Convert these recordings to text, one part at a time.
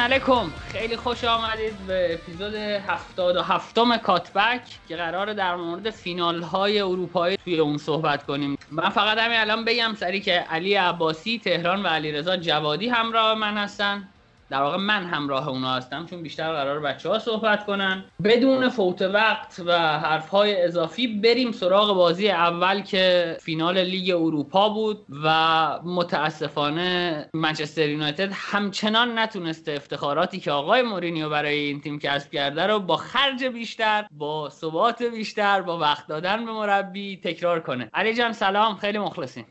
علیکم. خیلی خوش آمدید به اپیزود 77 م کاتبک که قراره در مورد فینال های اروپایی توی اون صحبت کنیم. من فقط همین الان بگم سری که علی عباسی تهران و علیرضا جوادی همراه من هستن. در واقع من همراه اونا هستم چون بیشتر قرار بچه ها صحبت کنن. بدون فوت وقت و حرف های اضافی بریم سراغ بازی اول که فینال لیگ اروپا بود و متاسفانه منچستر یونایتد همچنان نتونسته افتخاراتی که آقای مورینیو برای این تیم کسب کرده رو با خرج بیشتر با ثبات بیشتر با وقت دادن به مربی تکرار کنه. علی جان سلام خیلی مخلصیم.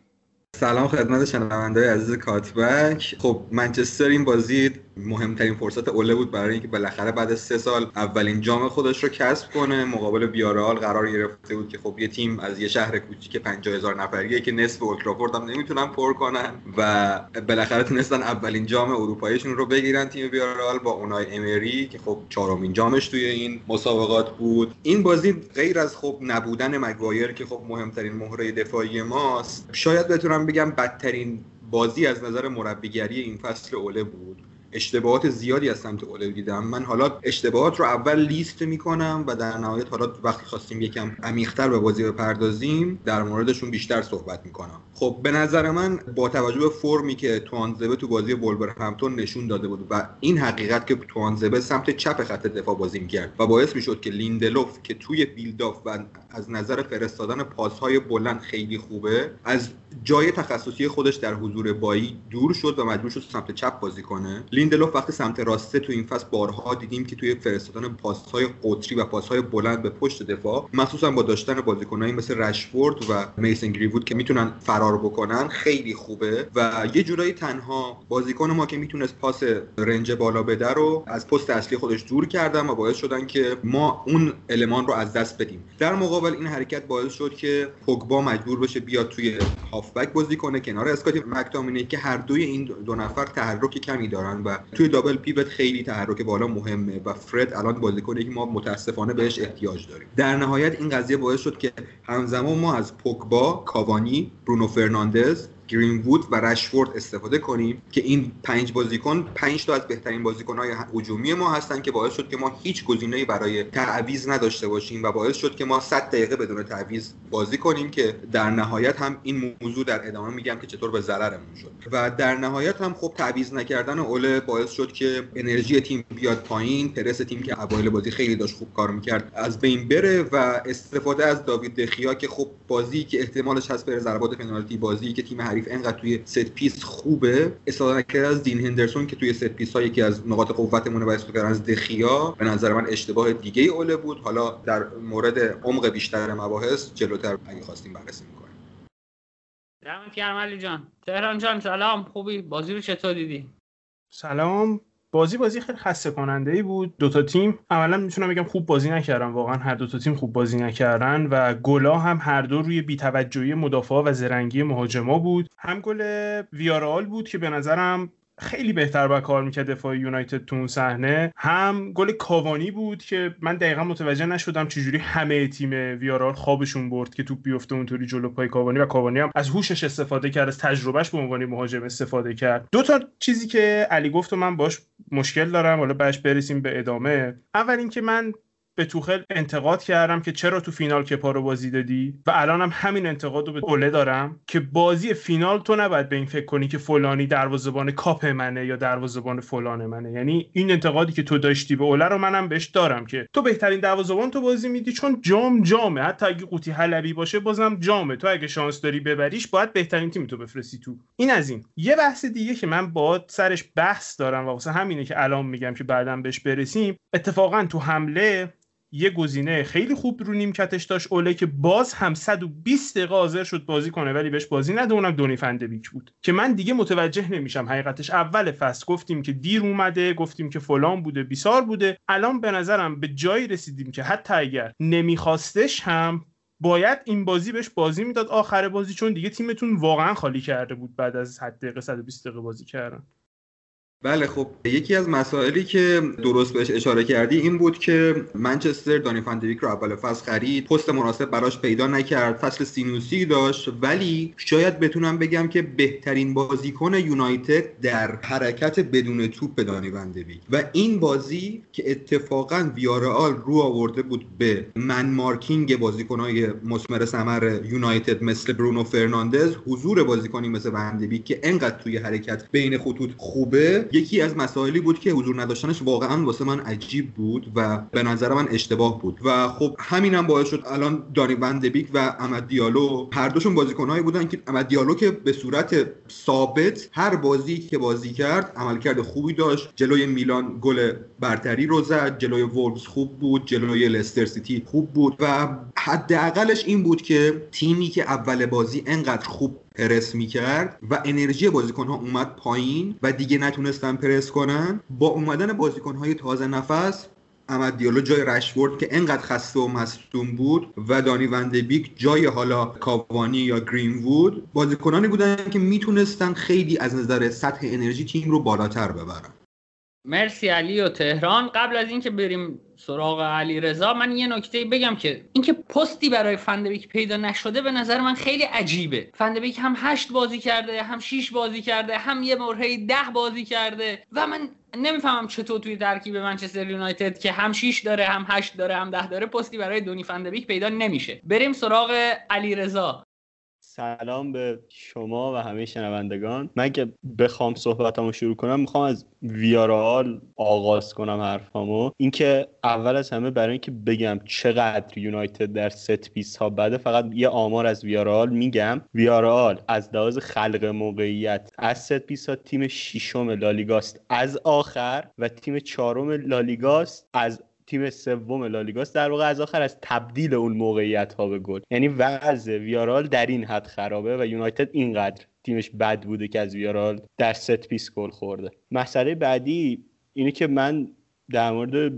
سلام خدمت شنوندههای عزیز کاتبک. خب منچستر این بازی مهمترین فرصت اوله بود برای اینکه بالاخره بعد از سه سال اولین جام خودش رو کسب کنه. مقابل بیارال قرار گرفته بود که خب یه تیم از یه شهر کوچیک 50 هزار نفریه که نصف اولترافورد هم نمی‌تونن پر کنن و بالاخره تونستن اولین جام اروپاییشون رو بگیرن تیم بیارال با اونای امری که خب چهارمین جامش توی این مسابقات بود. این بازی غیر از خب نبودن مگوایر که خب مهمترین مهره دفاعی ماست شاید بتونم بگم بدترین بازی از نظر مربیگری این فصل اوله بود. اشتباهات زیادی از سمت اولو دیدم. من حالا اشتباهات رو اول لیست می‌کنم و در نهایت حالا وقتی خواستیم یکم عمیقتر به بازی بپردازیم در موردشون بیشتر صحبت می‌کنم. خب به نظر من با توجه به فرمی که توانزبه تو بازی همتون نشون داده بود و این حقیقت که توانزبی سمت چپ خط دفاع بازی می‌کرد و باعث می‌شد که لیندلوف که توی build-up و از نظر فرستادن پاسهای بلند خیلی خوبه از جای تخصصی خودش در حضور بایی دور شد و مجبور شد سمت چپ بازی کنه. لیندلوف وقتی سمت راسته تو این فصل بارها دیدیم که توی فرستادن پاسهای قطری و پاسهای بلند به پشت دفاع مخصوصا با داشتن بازیکنایی مثل رشفورد و میسن گرینوود که می‌تونن فرار بکنن خیلی خوبه و یه جورایی تنها بازیکن ما که می‌تونست پاس رنج بالا بده رو از پست اصلی خودش دور کردن و باعث شدن که ما اون المان رو از دست بدیم. در مقابل این حرکت باعث شد که پوگبا مجبور بشه بیاد توی هافبک بازی کنه کنار اسکاتی مکتامینه که هر دوی این دو نفر تحرک کمی دارن و توی دابل پیوت خیلی تحرک بالا مهمه و فرد الان بازیکنی که ما متاسفانه بهش احتیاج داریم. در نهایت این قضیه باعث شد که همزمان ما از پوگبا کاوانی برونو Learn on this. گرینوود و رشفورد استفاده کنیم که این پنج بازیکن پنج تا از بهترین بازیکنهای هجومی ما هستن که باعث شد که ما هیچ گزینه‌ای برای تعویض نداشته باشیم و باعث شد که ما 100 دقیقه بدون تعویض بازی کنیم که در نهایت هم این موضوع در ادامه میگم که چطور به ضررمون شد. و در نهایت هم خب تعویض نکردن اوله باعث شد که انرژی تیم بیاد پایین پرس تیم که اوایل بازی خیلی داشت خوب کار می‌کرد از بین بره و استفاده از داوید دخیا که خب بازی که احتمالش هست بره ضربات پنالتی بازی که تیم حریف انقدر توی set piece خوبه استفاده نکرده از دین هندرسون که توی set piece ها یکی از نقاط قوتمونه و استفاده از دخیا به نظر من اشتباه دیگه اوله بود. حالا در مورد عمق بیشتر مباحث جلوتر اگه خواستیم بررسی می‌کنیم. دمت گرم علی جان. تهران جان سلام. خوبی؟ بازی رو چطور دیدی؟ سلام. بازی بازی خیلی خسته کننده ای بود دوتا تیم عملا می‌تونم بگم خوب بازی نکردن واقعا هر دوتا تیم خوب بازی نکردن و گلا هم هر دو روی بیتوجهی مدافع و زرنگی مهاجما بود. هم گل ویارال بود که به نظرم خیلی بهتر با کار می‌کرد دفاع یونایتد تو اون صحنه. هم گل کاوانی بود که من دقیقا متوجه نشدم چجوری همه تیم ویارال خوابشون برد که توپ بیفته اونطوری جلو پای کاوانی و کاوانی هم از هوشش استفاده کرد از تجربهش به عنوان مهاجم استفاده کرد. دو تا چیزی که علی گفت و من باش مشکل دارم حالا بعدش برسیم به ادامه. اول اینکه من به توخل انتقاد کردم که چرا تو فینال کپا رو بازی دادی و الانم همین انتقاد رو به اوله دارم که بازی فینال تو نباید به این فکر کنی که فلانی دروازه‌بان کاپ منه یا دروازه‌بان فلان منه. یعنی این انتقادی که تو داشتی به اوله رو منم بهش دارم که تو بهترین دروازه‌بان تو بازی میدی چون جام جامه. حتی اگه قوطی حلبی باشه بازم جامه. تو اگه شانس داری ببریش باید بهترین تیم تو بفرستی تو. این از این. یه بحث دیگه که من با سرش بحث دارم و واسه همینه که الان میگم که بعدا بهش برسیم اتفاقا تو حمله یه گزینه خیلی خوب رو نیمکتش داشت. اوله که باز هم 120 دقیقه حاضر شد بازی کنه ولی بهش بازی نده. اونم دونی فندبیک بود. که من دیگه متوجه نمیشم حقیقتش اول فصل. گفتیم که دیر اومده گفتیم که فلان بوده بیسار بوده. الان به نظرم به جایی رسیدیم که حتی اگر نمیخواستش هم باید این بازی بهش بازی می‌داد. آخر بازی چون دیگه تیمتون واقعا خالی کرده بود بعد از حد دقیقه 120 دقیقه بازی کردن. بله خب یکی از مسائلی که درست بهش اشاره کردی این بود که منچستر دانی فن‌دبیک رو اول فصل خرید پست مناسب براش پیدا نکرد فصل سینوسی داشت ولی شاید بتونم بگم که بهترین بازیکن یونایتد در حرکت بدون توپ دانی فن‌دبیک و این بازی که اتفاقا ویارئال رو آورده بود به man marking بازیکنهای مسمر ثمر یونایتد مثل برونو فرناندز حضور بازیکنی مثل فن‌دبیک که انقدر توی حرکت بین خطوط خوبه یکی از مسائلی بود که حضور نداشتنش واقعا واسه من عجیب بود و به نظر من اشتباه بود. و خب همینم هم باعث شد الان دانی فن‌دبیک و آماد دیالو هر دوشون بازیکنهایی بودن که امد دیالو که به صورت ثابت هر بازی که بازی کرد عملکرد خوبی داشت. جلوی میلان گل برتری رو زد جلوی وولفز خوب بود جلوی لستر سیتی خوب بود و حداقلش این بود که تیمی که اول بازی انقدر خوب پرس می‌کرد و انرژی بازیکن ها اومد پایین و دیگه نتونستن پرس کنن. با اومدن بازیکن های تازه نفس امد دیالو جای رشورد که انقدر خسته و مصدوم بود و دانی وندبیک جای حالا کاوانی یا گرین وود بازیکنانی بودن که می‌تونستن خیلی از نظر سطح انرژی تیم رو بالاتر ببرن. مرسی علی و تهران. قبل از اینکه بریم سراغ علی رضا من یه نکته بگم که اینکه پستی برای فندبیک پیدا نشده به نظر من خیلی عجیبه. فندبیک هم هشت بازی کرده هم شیش بازی کرده هم یه مرهی ده بازی کرده و من نمی‌فهمم چطور توی ترکیب منچستر یونایتد که هم شیش داره هم هشت داره هم ده داره پستی برای دونی فندبیک پیدا نمیشه. بریم سراغ علی رضا. سلام به شما و همه شنوندگان. من که بخوام صحبتامو شروع کنم می‌خوام از ویارئال آغاز کنم حرفامو. اینکه اول از همه برای اینکه بگم چقدر یونایتد در set piece ها بده فقط یه آمار از ویارئال میگم. ویارئال از لحاظ خلق موقعیت از set piece ها تیم ششم لالیگاست از آخر و تیم چهارم لالیگاست از تیم سوم لالیگاست در واقع از آخر از تبدیل اون موقعیت ها به گل. یعنی وضع ویارئال در این حد خرابه و یونایتد اینقدر تیمش بد بوده که از ویارئال در set piece گل خورده. مسئله بعدی اینه که من در مورد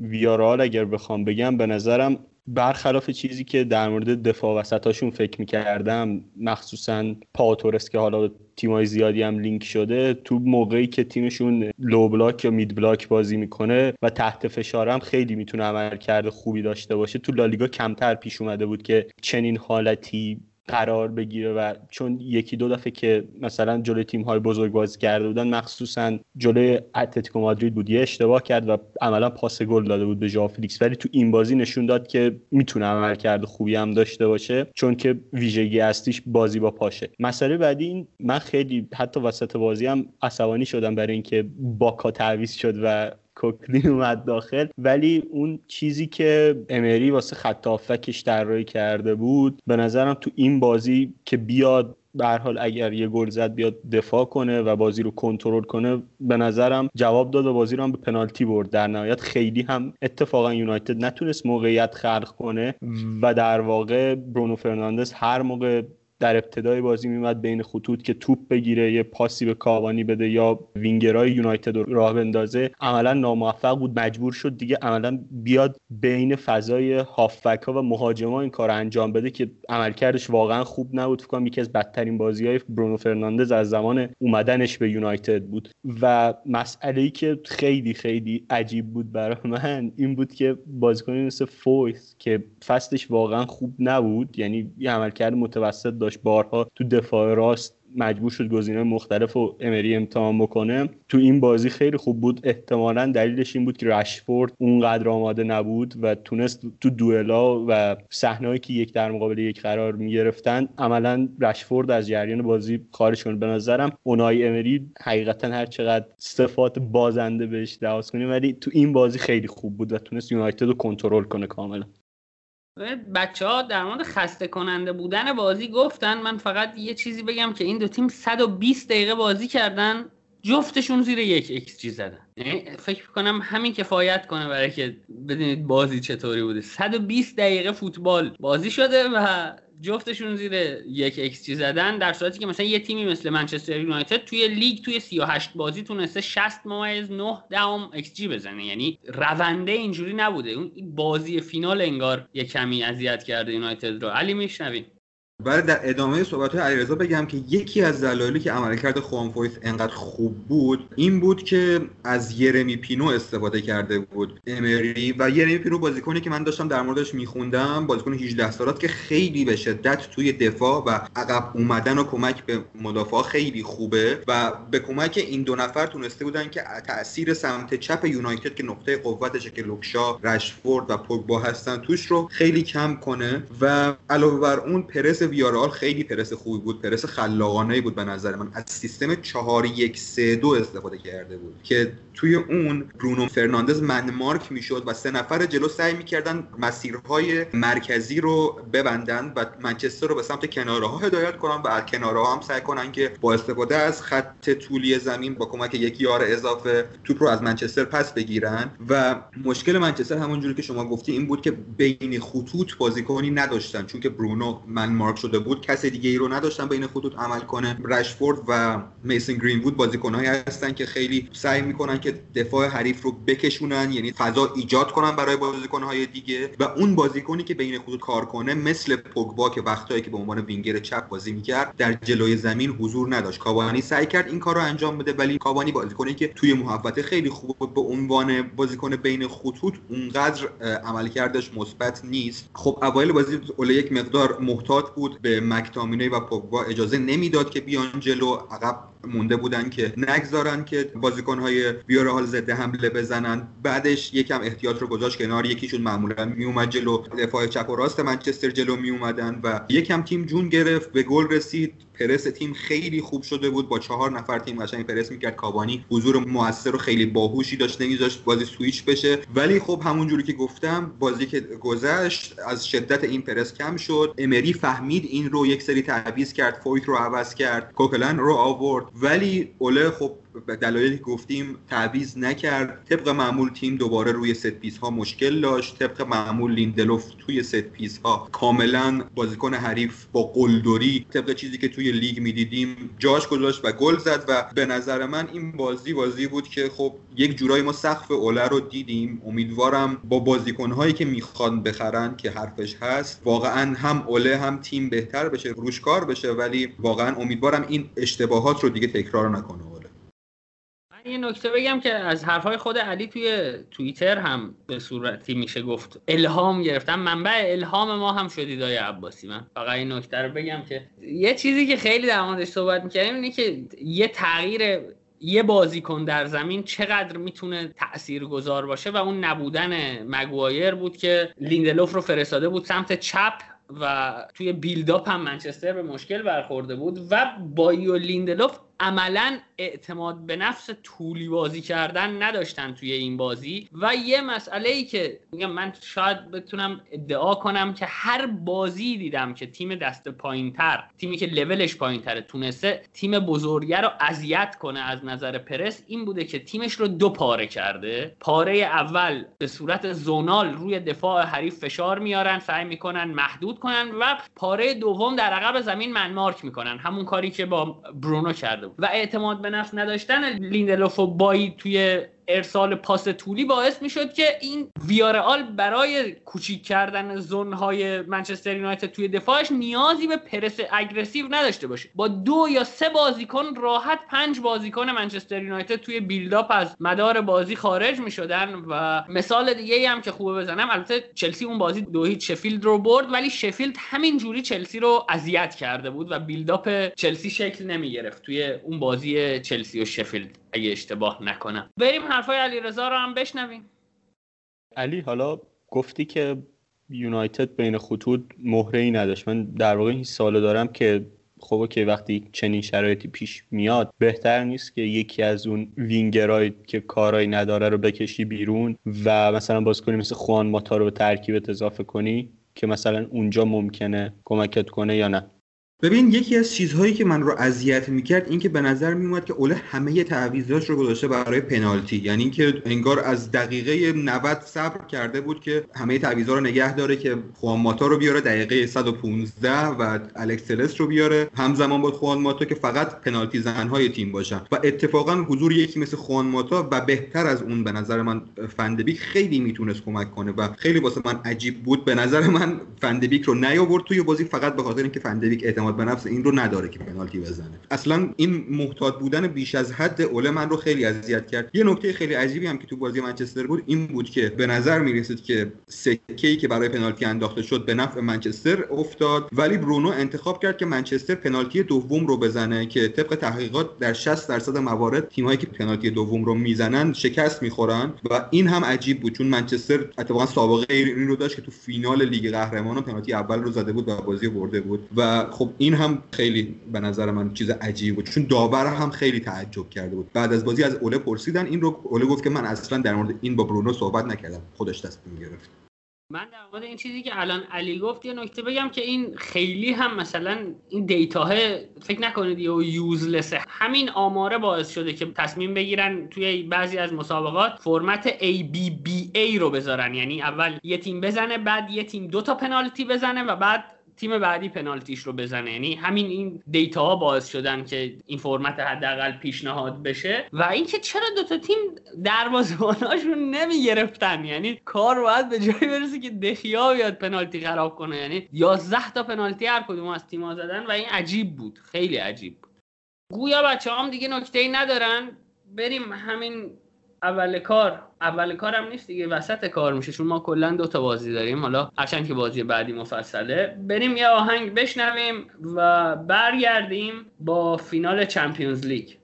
ویارئال اگر بخوام بگم به نظرم برخلاف چیزی که در مورد دفاع وسطاشون فکر می‌کردم مخصوصا پائو تورس که حالا تیمای زیادی هم لینک شده تو موقعی که تیمشون low block یا mid block بازی می‌کنه و تحت فشارم خیلی می‌تونه عملکرد خوبی داشته باشه تو لالیگا کمتر پیش اومده بود که چنین حالتی قرار بگیره و چون یکی دو دفعه که مثلا جلوی تیم های بزرگ بازی کرده بودن مخصوصا جلوی اتلتیکو مادرید بود یه اشتباه کرد و عملا پاس گل داده بود به ژائو فلیکس ولی تو این بازی نشون داد که می‌تونه عملکرد خوبی هم داشته باشه چون که ویژگی اصلیش بازی با پاشه. مسئله بعدی این من خیلی حتی وسط بازی هم عصبانی شدم برای اینکه باکا تعویض شد و کوکلین اومد داخل. ولی اون چیزی که امری واسه خط هافکش طراحی کرده بود به نظرم تو این بازی که بیاد به حال اگر یه گل زد بیاد دفاع کنه و بازی رو کنترل کنه به نظرم جواب داد و بازی رو هم به پنالتی برد. در نهایت خیلی هم اتفاقا یونایتد نتونست موقعیت خلق کنه و در واقع برونو فرناندز هر موقع در ابتدای بازی میومد بین خطوط که توپ بگیره یه پاسی به کاوانی بده یا وینگرای یونایتد رو راه بندازه. عملا ناموفق بود مجبور شد دیگه عملا بیاد بین فضای هافبک ها و مهاجما این کار انجام بده که عملکردش واقعا خوب نبود. فکر یکی از بدترین بازی های برونو فرناندز از زمان اومدنش به یونایتد بود. و مسئله ای که خیلی خیلی عجیب بود برای من این بود که بازیکنی مثل فویت که فصلش واقعا خوب نبود یعنی عملکرد متوسط داشت بارها تو دفاع راست مجبور شد گزینه مختلف رو امری امتحان بکنه. تو این بازی خیلی خوب بود. احتمالا دلیلش این بود که رشفورد اونقدر آماده نبود و تونست تو دوئلا و صحنه‌ای که یک در مقابل یک قرار می‌گرفتن عملا رشفورد از جریان بازی خارج کنه. به نظرم اونای امری حقیقتا هر چقدر صفات بازنده بهش لحاظ کنیم ولی تو این بازی خیلی خوب بود و تونست یونایتد رو کنترل کنه کاملا. بچه ها در مورد خسته کننده بودن بازی گفتن. من فقط یه چیزی بگم که این دو تیم 120 دقیقه بازی کردن جفتشون زیر یک ایکس جی زدن. یعنی فکر کنم همین کفایت کنه برای که بدونید بازی چطوری بوده. 120 دقیقه فوتبال بازی شده و جفتشون زیر یک ایکس جی زدن در صورتی که مثلا یه تیمی مثل منچستر یونایتد توی لیگ توی 38 بازی تونسته 60 ممیز 9 دهم ایکس جی بزنه. یعنی رونده اینجوری نبوده. اون بازی فینال انگار یه کمی اذیت کرده یونایتد رو. علی میشنویم بعد در ادامه صحبت های علیرضا بگم که یکی از دلایلی که عملکرد خوان فویس انقدر خوب بود این بود که از یرمی پینو استفاده کرده بود. امری و یرمی پینو بازیکنی که من داشتم در موردش میخوندم بازیکن 18 سالات که خیلی به شدت توی دفاع و عقب اومدن و کمک به مدافع خیلی خوبه و به کمک این دو نفر تونسته بودن که تاثیر سمت چپ یونایتد که نقطه قوتشه که لوکشا رشفورد و پوگبا هستن توش رو خیلی کم کنه. و علاوه بر اون پرس ویارال خیلی پرس خوبی بود پرس خلاقانه بود به نظر من. از سیستم 4 1 3 2 استفاده کرده بود که توی اون برونو فرناندز man mark می‌شد و سه نفر جلو سعی می‌کردن مسیرهای مرکزی رو ببندن و منچستر رو به سمت کناره ها هدایت کنن و از کناره ها هم سعی کنن که با استفاده از خط طولی زمین با کمک یک یار اضافه توپ رو از منچستر پس بگیرن. و مشکل منچستر همونجوری که شما گفتی این بود که بین خطوط بازیکنی نداشتن چون که برونو man mark شده بود کس دیگه ای رو نداشتن بین خطوط عمل کنه. رشفورد و میسن گرینوود بازیکنهایی هستن که خیلی سعی می‌کنن که دفاع حریف رو بکشونن یعنی فضا ایجاد کنن برای بازیکنهای دیگه و اون بازیکنی که بین خطوط کار کنه مثل پوگبا که وقتایی که به عنوان وینگر چپ بازی می‌کرد در جلوی زمین حضور نداشت. کاوانی سعی کرد این کار رو انجام بده ولی کاوانی بازیکنی که توی محوطه خیلی خوب به عنوان بازیکن بین خطوط اونقدر عملکردش مثبت نیست. خب اوایل بازی اوله یک مقدار محتاط بود به مکتامینه و پوگبا اجازه نمی‌داد که بیان جلو. عقب مونده بودن که نگذارن که بازیکنهای حال ضد حمله بزنن. بعدش یکم احتیاط رو گذاشت کنار. یکیشون معمولا میومد جلو دفاع چپ و راست منچستر جلو میومدن و یکم تیم جون گرفت به گل رسید. پرس تیم خیلی خوب شده بود. با چهار نفر تیم قشنگ پرس می‌کرد. کاوانی حضور موثر و خیلی باهوشی داشت. نمیذاشت بازی سویچ بشه. ولی خب همونجوری که گفتم بازی که گذشت از شدت این پرس کم شد. امری فهمید این رو یک سری تعویض کرد فویت رو عوض کرد. کوکلن رو آورد. ولی اوله خب به دلایلی گفتیم تعویض نکرد. طبق معمول تیم دوباره روی set piece ها مشکل داشت. طبق معمول لیندلوف توی set piece ها کاملا بازیکن حریف با قلدری طبق چیزی که توی لیگ می‌دیدیم جاش گذاشت و گل زد و به نظر من این بازی بازی بود که خب یک جورایی ما سقف اوله رو دیدیم. امیدوارم با بازیکن هایی که می‌خوان بخرن که حرفش هست واقعا هم اوله هم تیم بهتر بشه روش کار بشه ولی واقعا امیدوارم این اشتباهات رو دیگه تکرار نکنه. یه نکته بگم که از حرفهای خود علی توی توییتر هم به صورتی میشه گفت الهام گرفتم. منبع الهام ما هم شدید دای عباسی. من فقط این نکته رو بگم که یه چیزی که خیلی در موردش صحبت می‌کردیم اینه که یه تغییر یه بازیکن در زمین چقدر می‌تونه تأثیر گذار باشه و اون نبودن مگوایر بود که لیندلوف رو فرستاده بود سمت چپ و توی build-up هم منچستر به مشکل برخورده بود و بایی و لیندلوف عملا اعتماد به نفس طولی بازی کردن نداشتن توی این بازی. و یه مسئله ای که میگم من شاید بتونم ادعا کنم که هر بازی دیدم که تیم دست پایین تر تیمی که لولش پایین تره تونسته تیم بزرگه رو اذیت کنه از نظر پرس این بوده که تیمش رو دو پاره کرده. پاره اول به صورت zonal روی دفاع حریف فشار میارن سعی می‌کنن محدود کنن و پاره دوم در عقب زمین man mark می‌کنن. همون کاری که با برونو کرده و اعتماد به نفس نداشتن لیندلوف و بایی توی ارسال پاس طولی باعث می‌شد که این ویارئال برای کوچیک کردن های منچستر یونایتد توی دفاعش نیازی به پرس aggressive نداشته باشه. با دو یا سه بازیکن راحت پنج بازیکن منچستر یونایتد توی build-up از مدار بازی خارج می‌شدن و مثال دیگه هم که خوبه بزنم البته چلسی اون بازی دو هیچ شفیلد رو برد ولی شفیلد همین جوری چلسی رو اذیت کرده بود و build-up چلسی شکل نمی‌گرفت توی اون بازی چلسی و شفیلد. اگه اشتباه نکنم. بریم حرفای علی رضا رو هم بشنویم. علی حالا گفتی که یونایتد بین خطوط مهره ای نداشت. من در واقع این سالو دارم که خب که وقتی چنین شرایطی پیش میاد بهتر نیست که یکی از اون وینگرای که کارایی نداره رو بکشی بیرون و مثلا باز کنی مثل خوان ماتا رو به ترکیبت اضافه کنی که مثلا اونجا ممکنه کمکت کنه یا نه؟ ببین یکی از چیزهایی که من رو اذیت می‌کرد این که به نظر میومد که اوله همه تعویضاش رو گذاشته برای پنالتی. یعنی اینکه انگار از دقیقه 90 صبر کرده بود که همه تعویضا رو نگه داره که خوان ماتا رو بیاره دقیقه 115 و الکس رو بیاره. همزمان با خوان ماتا که فقط پنالتی زنهای تیم باشن. و اتفاقا حضور یکی مثل خوان ماتا و بهتر از اون به نظر من فندبیک خیلی می‌تونست کمک کنه و خیلی واسه من عجیب بود. به نظر من فندبیک رو نیاورد توی بازی فقط به خاطر اینکه فندبیک اعتماد به نفس این رو نداره که پنالتی بزنه. اصلا این محتاط بودن بیش از حد اوله من رو خیلی اذیت کرد. یه نکته خیلی عجیبی هم که تو بازی منچستر بود این بود که به نظر می که سکه که برای پنالتی انداخته شد به نفع منچستر افتاد ولی برونو انتخاب کرد که منچستر پنالتی دوم رو بزنه که طبق تحقیقات در 60 درصد موارد تیمایی که پنالتی دوم رو می‌زنن شکست می‌خورن و این هم عجیب بود چون منچستر اتفاقا سابقه این رو داشت که تو فینال لیگ قهرمانان پنالتی اول رو زده بود و بازی برده بود. و خب این هم خیلی به نظر من چیز عجیبی بود. چون داور هم خیلی تعجب کرده بود. بعد از بازی از اوله پرسیدن این رو اوله گفت که من اصلا در مورد این با برونو صحبت نکردم. خودش تصمیم گرفت. من در مورد این چیزی که الان علی گفت یه نکته بگم که این خیلی هم مثلا این دیتاه فکر نکنید یه یوزلسه همین آماره باعث شده که تصمیم بگیرن توی بعضی از مسابقات فرمت ABBA رو بذارن. یعنی اول یه تیم بزنه بعد یه تیم دو تا پنالتی بزنه و بعد تیم بعدی پنالتیش رو بزنه. یعنی همین این دیتا ها باعث شدن که این فرمت حداقل پیشنهاد بشه. و اینکه چرا دوتا تیم دروازه‌باناشون نمی‌گرفتن. یعنی کار باید به جایی برسه که دخیا بیاد پنالتی خراب کنه. یعنی 11 تا پنالتی هر کدوم از تیم‌ها زدن و این عجیب بود. خیلی عجیب بود. گویا بچه هم دیگه نکته ای ندارن. بریم همین اول کار اول کارم نیست دیگه وسط کار میشه. چون ما کلا دو تا بازی داریم. حالا هرچند که بازی بعدی مفصله. بریم یه آهنگ بشنویم و برگردیم با فینال چمپیونز لیگ.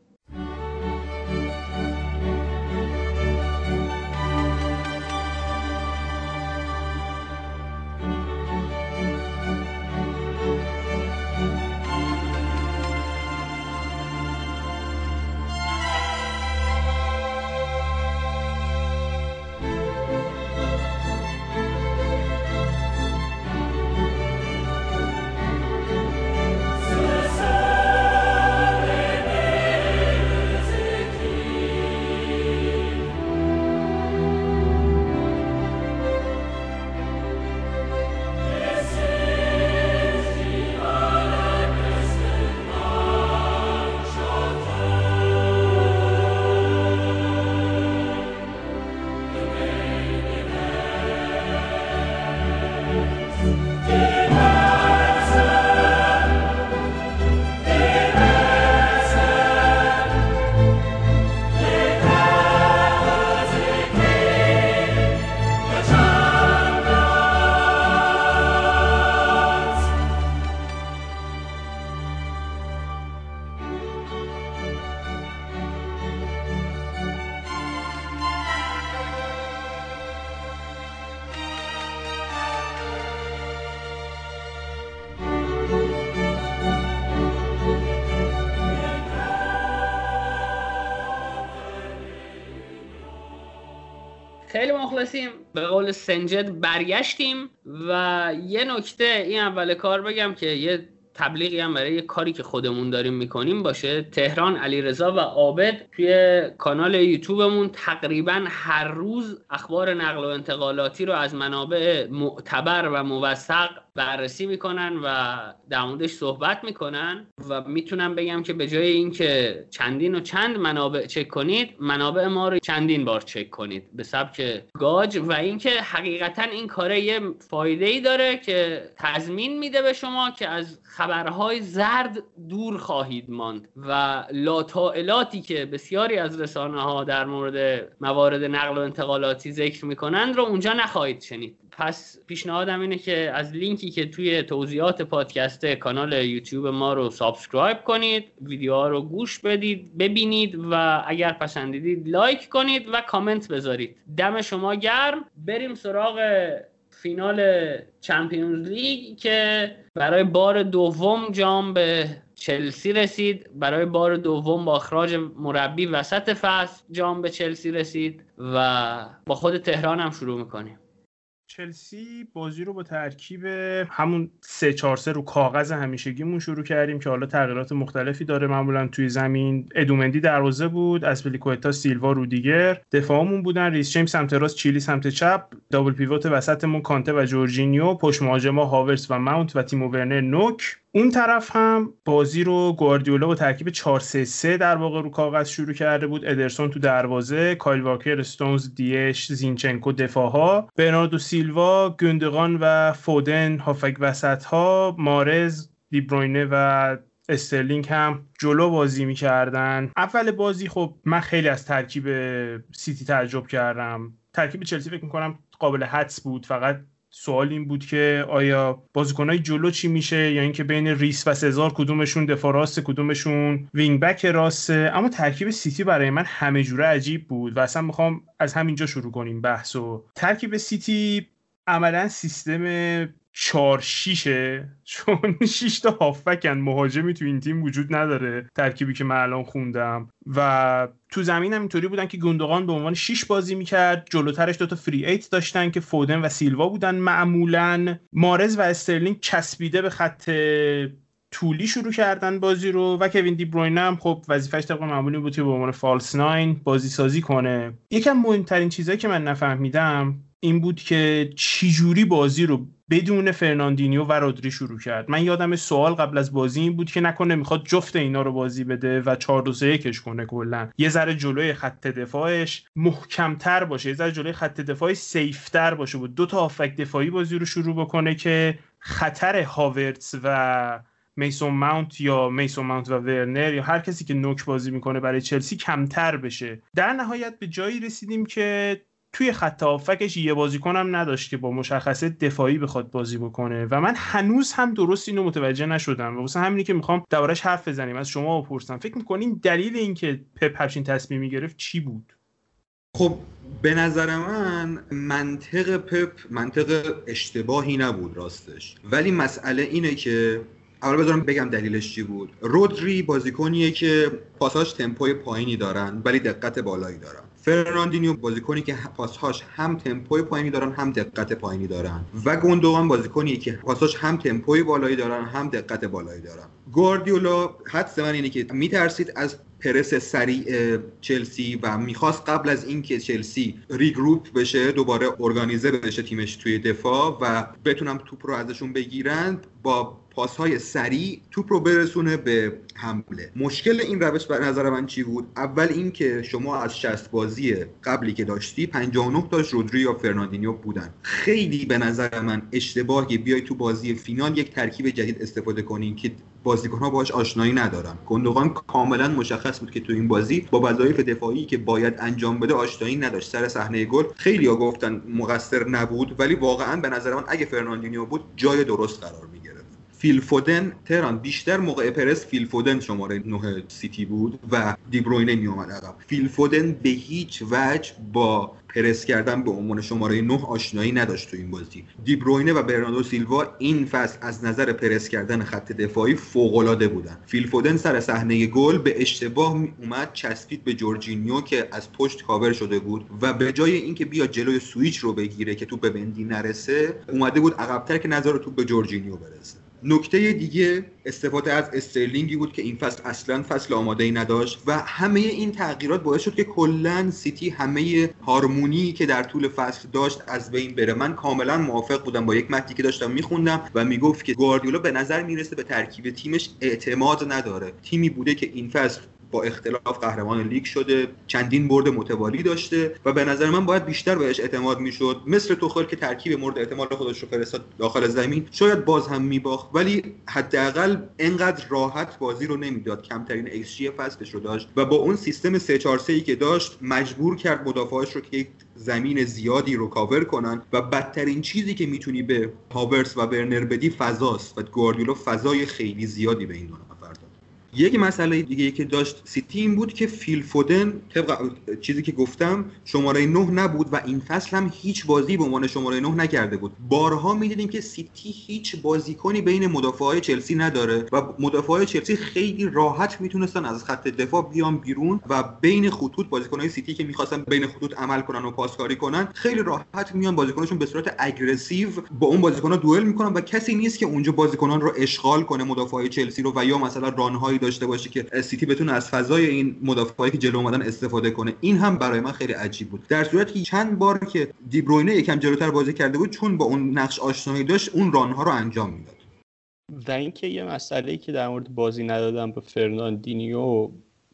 قول سنجد برگشتیم و یه نکته این اول کار بگم که یه تبلیغی هم برای یه کاری که خودمون داریم می‌کنیم باشه. تهران علیرضا و عابد توی کانال یوتیوبمون تقریبا هر روز اخبار نقل و انتقالاتی رو از منابع معتبر و موثق بررسی می‌کنن و در موردش صحبت می‌کنن و می‌تونم بگم که به جای اینکه چندین و چند منابع چک کنید منابع ما رو چندین بار چک کنید به سبک گاج و اینکه حقیقتا این کاره یه فایده ای داره که تضمین میده به شما که از خبرهای زرد دور خواهید ماند و لاطائلاتی که بسیاری از رسانه ها در مورد موارد نقل و انتقالاتی ذکر می‌کنند رو اونجا نخواهید شنید. پس پیشنهادم اینه که از لینکی که توی توضیحات پادکست کانال یوتیوب ما رو subscribe کنید ویدیوها رو گوش بدید ببینید و اگر پسندیدید like کنید و کامنت بذارید. دم شما گرم. بریم سراغ فینال چمپیونز لیگ که برای بار دوم جام به چلسی رسید. برای بار دوم با اخراج مربی وسط فصل جام به چلسی رسید و با خود تهران هم شروع می‌کنیم. چلسی بازی رو با ترکیب همون 3 4 3 رو کاغذ همیشگیمون شروع کردیم که حالا تغییرات مختلفی داره. معمولا توی زمین ادوارد مندی دروازه بود آزپلیکوئتا سیلوا رودیگر. دفاعمون بودن ریس جیمز سمت راست چیلی سمت چپ double pivot وسطمون کانته و جورجینیو پشت مهاجما هاورس و ماونت و تیمو ورنر نوک. اون طرف هم بازی رو گواردیولا با ترکیب 4 3 3 در واقع رو کاغذ شروع کرده بود. ادرسون تو دروازه کایل واکر استونز دیاش زینچنکو دفاع ها برناردو سیلوا گوندوغان و فودن هافک وسط ها محرز دیبروینه و استرلینگ هم جلو بازی می‌کردن. اول بازی خب من خیلی از ترکیب سیتی تعجب کردم. ترکیب چلسی فکر می‌کنم قابل حدس بود. فقط سوال این بود که آیا بازیکنهای جلو چی میشه؟ یا اینکه بین ریس و سزار کدومشون دفاع راست کدومشون wing back راسته؟ اما ترکیب سیتی برای من همه جوره عجیب بود و اصلا می‌خوام از همینجا شروع کنیم بحث و ترکیب سیتی عملا سیستم چهار شیشه چون شیش تا هافبکن مهاجمی تو این تیم وجود نداره ترکیبی که من الان خوندم. و تو زمین هم اینطوری بودن که گوندوغان به عنوان شیش بازی می‌کرد جلوترش دوتا free eight داشتن که فودن و سیلوا بودن معمولا. محرز و استرلینگ چسبیده به خط طولی شروع کردن بازی رو و کوین دی بروینه هم خب وظیفش طبق معمولی بود که به عنوان false nine بازی سازی کنه. یکم مهمترین چیزهایی که من نفهمیدم این بود که چجوری بازی رو بدون فرناندینیو و رودری شروع کرد. من یادم سوال قبل از بازی این بود که نکنه می‌خواد جفت اینا رو بازی بده و 4 2 3 کش کنه کلا. یه ذره جلوی خط دفاعش محکمتر باشه یه ذره جلوی خط دفاعش safe تر باشه بود دو تا هافک دفاعی بازی رو شروع بکنه که خطر هاورتس و میسون ماونت یا میسون ماونت و ورنر یا هر کسی که نوک بازی می‌کنه برای چلسی کمتر بشه. در نهایت به جایی رسیدیم که توی خط آفکش یه بازیکنم نداشت که با مشخصه دفاعی بخواد بازی بکنه. و من هنوز هم درست اینو متوجه نشدم و واسه همینی که می‌خوام دوبارش حرف بزنیم از شما بپرسم. فکر می‌کنین دلیل اینکه پپ همچین تصمیمی گرفت چی بود؟ خب به نظر من منطق پپ منطق اشتباهی نبود راستش. ولی مسئله اینه که اول بذارم بگم دلیلش چی بود. رودری بازیکنیه که پاساش تمپوی پایینی دارن ولی دقت بالایی دارن. فرناندینیو بازیکنی که پاسهاش هم تمپوی پایینی دارن هم دقت پایینی دارن. و گوندوغان بازیکنی که پاسهاش هم تمپوی بالایی دارن هم دقت بالایی دارن. گواردیولا حدس من اینه که میترسید از پرس سریع چلسی و می‌خواست قبل از اینکه چلسی regroup بشه دوباره organize بشه تیمش توی دفاع و بتونم توپ رو ازشون بگیرند با پاسهای سریع توپ رو برسونه به حمله. مشکل این روش به نظر من چی بود؟ اول اینکه شما از 60 بازی قبلی که داشتی 59 تاش رودری یا فرناندینیو بودن. خیلی به نظر من اشتباهی. بیای تو بازی فینال یک ترکیب جدید استفاده کنین که بازیکن ها باهاش آشنایی ندارن. گوندوغان کاملا مشخص بود که تو این بازی با وظایف دفاعی که باید انجام بده آشنایی نداشت. سر صحنه گل خیلی ها گفتن مقصر نبود ولی واقعا به نظر من اگه فرناندینیو بود جای درست قرار می‌گرفت. فیل فودن تهران. بیشتر موقع پرس فیل فودن شماره 9 سیتی بود و دیبروینه می اومد عقب. فیل فودن به هیچ وجه با پرس کردن به عنوان شماره 9 آشنایی نداشت تو این بازی. دیبروینه و برناردو سیلوا این فصل از نظر پرس کردن خط دفاعی فوق العاده بودن. فیل فودن سر صحنه گل به اشتباه اومد چسبید به جورجینیو که از پشت کاور شده بود و به جای اینکه بیا جلوی سویچ رو بگیره که توپ به بندی نرسه اومده بود عقبتر که نظر توپ به جورجینیو برسه. نکته دیگه استفاده از استرلینگی بود که این فصل اصلا فصل آماده ای نداشت و همه این تغییرات باعث شد که کلا سیتی همه harmony که در طول فصل داشت از بین بره. من کاملا موافق بودم. با یک متنی که داشتم میخوندم و می‌گفت که گواردیولا به نظر می‌رسه به ترکیب تیمش اعتماد نداره. تیمی بوده که این فصل با اختلاف قهرمان لیگ شده چندین برد متوالی داشته و به نظر من باید بیشتر بهش اعتماد می‌شد. مثل توخل که ترکیب مورد اعتماد خودش رو فرستاد داخل زمین شاید باز هم میباخت. ولی حداقل انقدر راحت بازی رو نمی‌داد. کمترین ایکس جی فصلش رو داشت و با اون سیستم 3 4 3 که داشت مجبور کرد مدافعاش رو که زمین زیادی رو کاور کنن و بدترین چیزی که می‌تونی به هاورس و ورنر بدی فضاست و گواردیولا فضای خیلی زیادی به این دو یک مسئله دیگه که داشت سیتی این بود که فیل فودن طبق چیزی که گفتم شماره 9 نبود و این فصل هم هیچ بازی به عنوان شماره 9 نکرده بود. بارها می‌دیدیم که سیتی هیچ بازیکنی بین مدافعای چلسی نداره و مدافعای چلسی خیلی راحت می‌تونستن از خط دفاع بیان بیرون و بین خطوط بازیکنهای سیتی که می‌خواستن بین خطوط عمل کنن و پاسکاری کنن خیلی راحت میان بازیکناشون به صورت aggressive با اون بازیکن‌ها دوئل می‌کنن و کسی نیست که اونجا بازیکنان رو اشغال کنه مدافعای چلسی رو و یا مثلا run هایی داشته باشه که سیتی بتونه از فضای این مدافعایی که جلو اومدن استفاده کنه. این هم برای من خیلی عجیب بود. در صورتی چند بار که دیبروینه یکم جلوتر بازی کرده بود چون با اون نقش آشنایی داشت اون run ها رو انجام می‌داد. و اینکه یه مسئله که در مورد بازی ندادم به فرناندینیو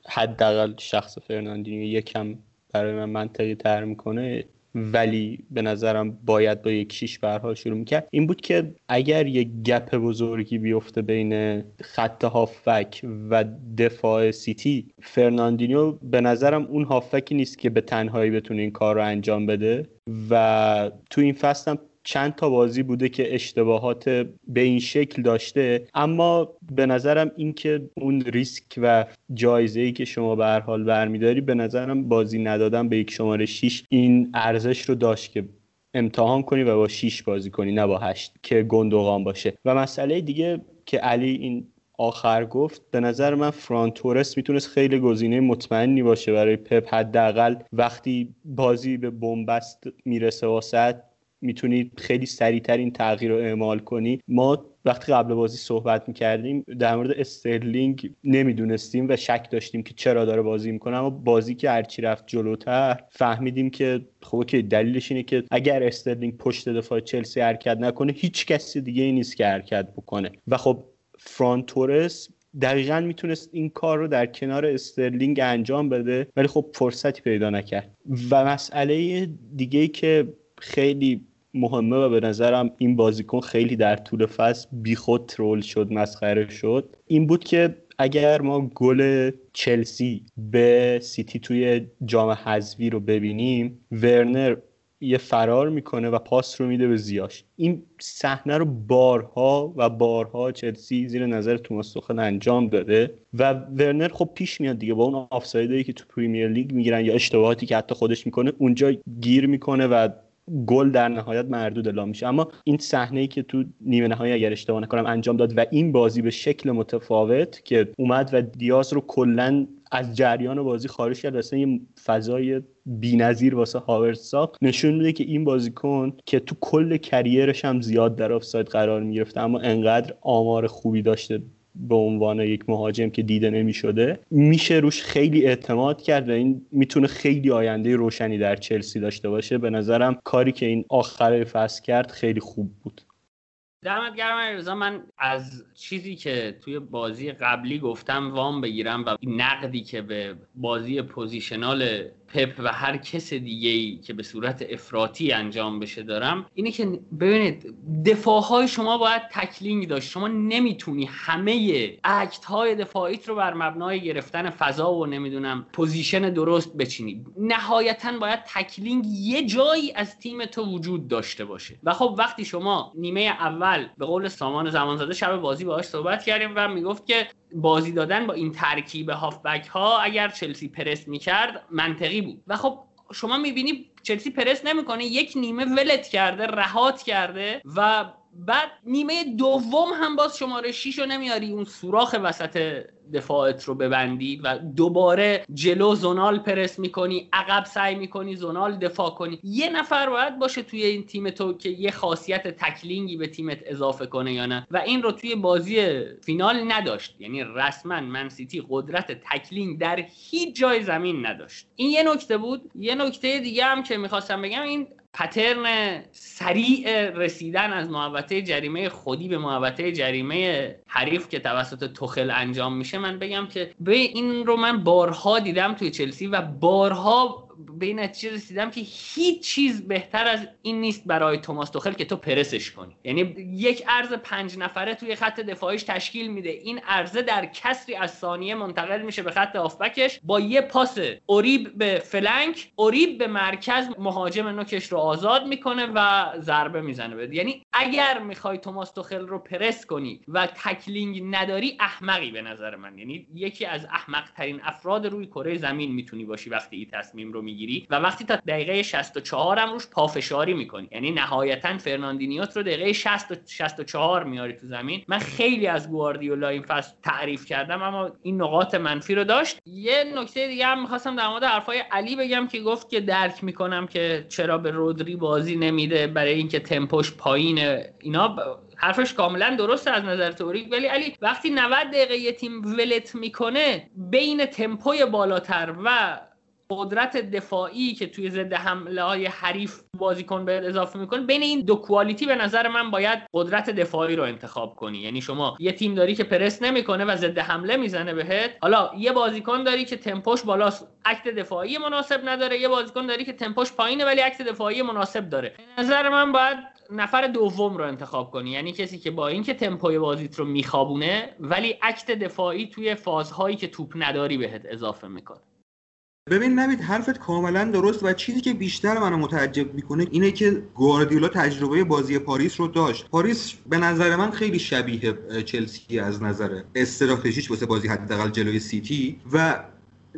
حداقل شخص فرناندینیو یکم برای من منطقی تر می‌کنه ولی به نظرم باید با یک شیش برها شروع می‌کرد. این بود که اگر یک gap بزرگی بیفته بین خط هافک و دفاع سیتی فرناندینیو به نظرم اون هافکی نیست که به تنهایی بتونه این کار رو انجام بده و تو این فصل هم چند تا بازی بوده که اشتباهات به این شکل داشته. اما به نظرم اینکه اون ریسک و جایزه ای که شما به هر حال برمیداری به نظرم بازی ندادن به یک شماره 6 این ارزش رو داشت که امتحان کنی و با 6 بازی کنی نه با 8 که گندوغان باشه. و مسئله دیگه که علی این آخر گفت به نظر من فرانتورس می‌تونست خیلی گزینه مطمئنی باشه برای پپ. حداقل وقتی بازی به بنبست می‌رسه واسط می‌تونی خیلی سریعتر این تغییر رو اعمال کنی. ما وقتی قبل بازی صحبت می‌کردیم در مورد استرلینگ نمی‌دونستیم و شک داشتیم که چرا داره بازی می‌کنه. اما بازی که هرچی رفت جلوتر فهمیدیم که خب که دلیلش اینه که اگر استرلینگ پشت دفاع چلسی حرکت نکنه هیچ کسی دیگه ای نیست که حرکت بکنه. و خب فران تورس دقیقا می‌تونست این کار رو در کنار استرلینگ انجام بده ولی خب فرصتی پیدا نکرد. و مسئله دیگه که خیلی مهمه و به نظرم این بازیکن خیلی در طول فصل بیخود troll شد مسخره شد. این بود که اگر ما گل چلسی به سیتی توی جام حذفی رو ببینیم ورنر یه فرار می‌کنه و پاس رو میده به زیاش. این صحنه رو بارها و بارها چلسی زیر نظر توماس توخل انجام داده و ورنر خب پیش میاد دیگه با اون آفسایدی که تو پریمیر لیگ می‌گیرن یا اشتباهاتی که حتی خودش می‌کنه اونجا گیر می‌کنه و گل در نهایت مردود اعلام میشه. اما این صحنه ای که تو نیمه نهایی اگر اشتباه نکنم انجام داد و این بازی به شکل متفاوت که اومد و دیاز رو کلا از جریان بازی خارج کرد اصلا یه فضای بی‌نظیر واسه هاورد ساخت نشون میده که این بازیکن که تو کل کریرش هم زیاد در آفساید قرار می‌گرفته اما انقدر آمار خوبی داشته به عنوان یک مهاجم که دیده نمی شده میشه روش خیلی اعتماد کرد و این می‌تونه خیلی آینده روشنی در چلسی داشته باشه. به نظرم کاری که این آخر فصل کرد خیلی خوب بود. دمت گرم رضا من از چیزی که توی بازی قبلی گفتم وام بگیرم و نقدی که به بازی positional پپ و هر کس دیگه ای که به صورت افراطی انجام بشه دارم اینه که ببینید دفاع های شما باید tackling داشت. شما نمی‌تونی همه act های دفاعیت رو بر مبنای گرفتن فضا و نمی‌دونم position درست بچینی. نهایتا باید tackling یه جایی از تیم تو وجود داشته باشه. و خب وقتی شما نیمه اول به قول سامان زمانزاده شب بازی باهاش صحبت کردیم و می‌گفت که بازی دادن با این ترکیب هافبک ها اگر چلسی پرس می‌کرد منطقی بود. و خب شما می‌بینی چلسی پرس نمی‌کنه یک نیمه ولت کرده رهات کرده و بعد نیمه دوم هم باز شماره 6 رو نمیاری اون سوراخ وسط دفاعت رو ببندی و دوباره جلو zonal پرس می‌کنی عقب سعی می‌کنی zonal دفاع کنی. یه نفر باید باشه توی این تیم تو که یه خاصیت tackling ی به تیمت اضافه کنه یا نه. و این رو توی بازی فینال نداشت. یعنی رسما من سیتی قدرت tackling در هیچ جای زمین نداشت. این یه نکته بود. یه نکته دیگه هم که می‌خواستم بگم این پترن سریع رسیدن از محوطه جریمه خودی به محوطه جریمه حریف که توسط تخل انجام میشه من بگم که به این رو من بارها دیدم توی چلسی و بارها به این نتیجه رسیدم که هیچ چیز بهتر از این نیست برای توماس توخل که تو پرسش کنی. یعنی یک ارز پنج نفره توی خط دفاعیش تشکیل میده. این ارزه در کسری از ثانیه منتقل میشه به خط آفبکش با یه پاس اریب به flank اریب به مرکز مهاجم نوکش رو آزاد می‌کنه و ضربه می‌زنه بده یعنی اگر می‌خوای توماس توخل رو پرس کنی و tackling نداری احمقی به نظر من. یعنی یکی از احمق ترین افراد روی کره زمین می‌تونی باشی وقتی این تصمیم رو می‌گیری و وقتی تا دقیقه 64 هم روش پافشاری می‌کنی. یعنی نهایتا فرناندینیوت رو دقیقه 60 و 64 میاری تو زمین. من خیلی از گواردیولا این فصل تعریف کردم اما این نقاط منفی رو داشت. یه نکته دیگه هم می‌خواستم در مورد حرفای علی بگم که گفت که درک می‌کنم که چرا به رودری بازی نمیده برای اینکه تمپوش پایینه اینا. حرفش کاملا درسته از نظر تئوریک ولی علی وقتی 90 دقیقه یه تیم ولت می‌کنه بین تمپوی بالاتر و قدرت دفاعی که توی ضد حمله های حریف بازیکن به اضافه می‌کنه بین این دو کوالیتی به نظر من باید قدرت دفاعی رو انتخاب کنی. یعنی شما یه تیم داری که پرس نمی‌کنه و ضد حمله می‌زنه بهت حالا یه بازیکن داری که تمپوش بالاست اکت دفاعی مناسب نداره یه بازیکن داری که تمپوش پایینه ولی اکت دفاعی مناسب داره. به نظر من باید نفر دوم رو انتخاب کنی. یعنی کسی که با اینکه تمپوی بازیت رو میخوابونه ولی act دفاعی توی فازهایی که توپ نداری بهت اضافه می‌کنه. ببین نوید حرفت کاملا درست و چیزی که بیشتر منو متعجب می‌کنه اینه که گواردیولا تجربه بازی پاریس رو داشت. پاریس به نظر من خیلی شبیه چلسی از نظر استراتژیش واسه بازی حداقل جلوی سیتی و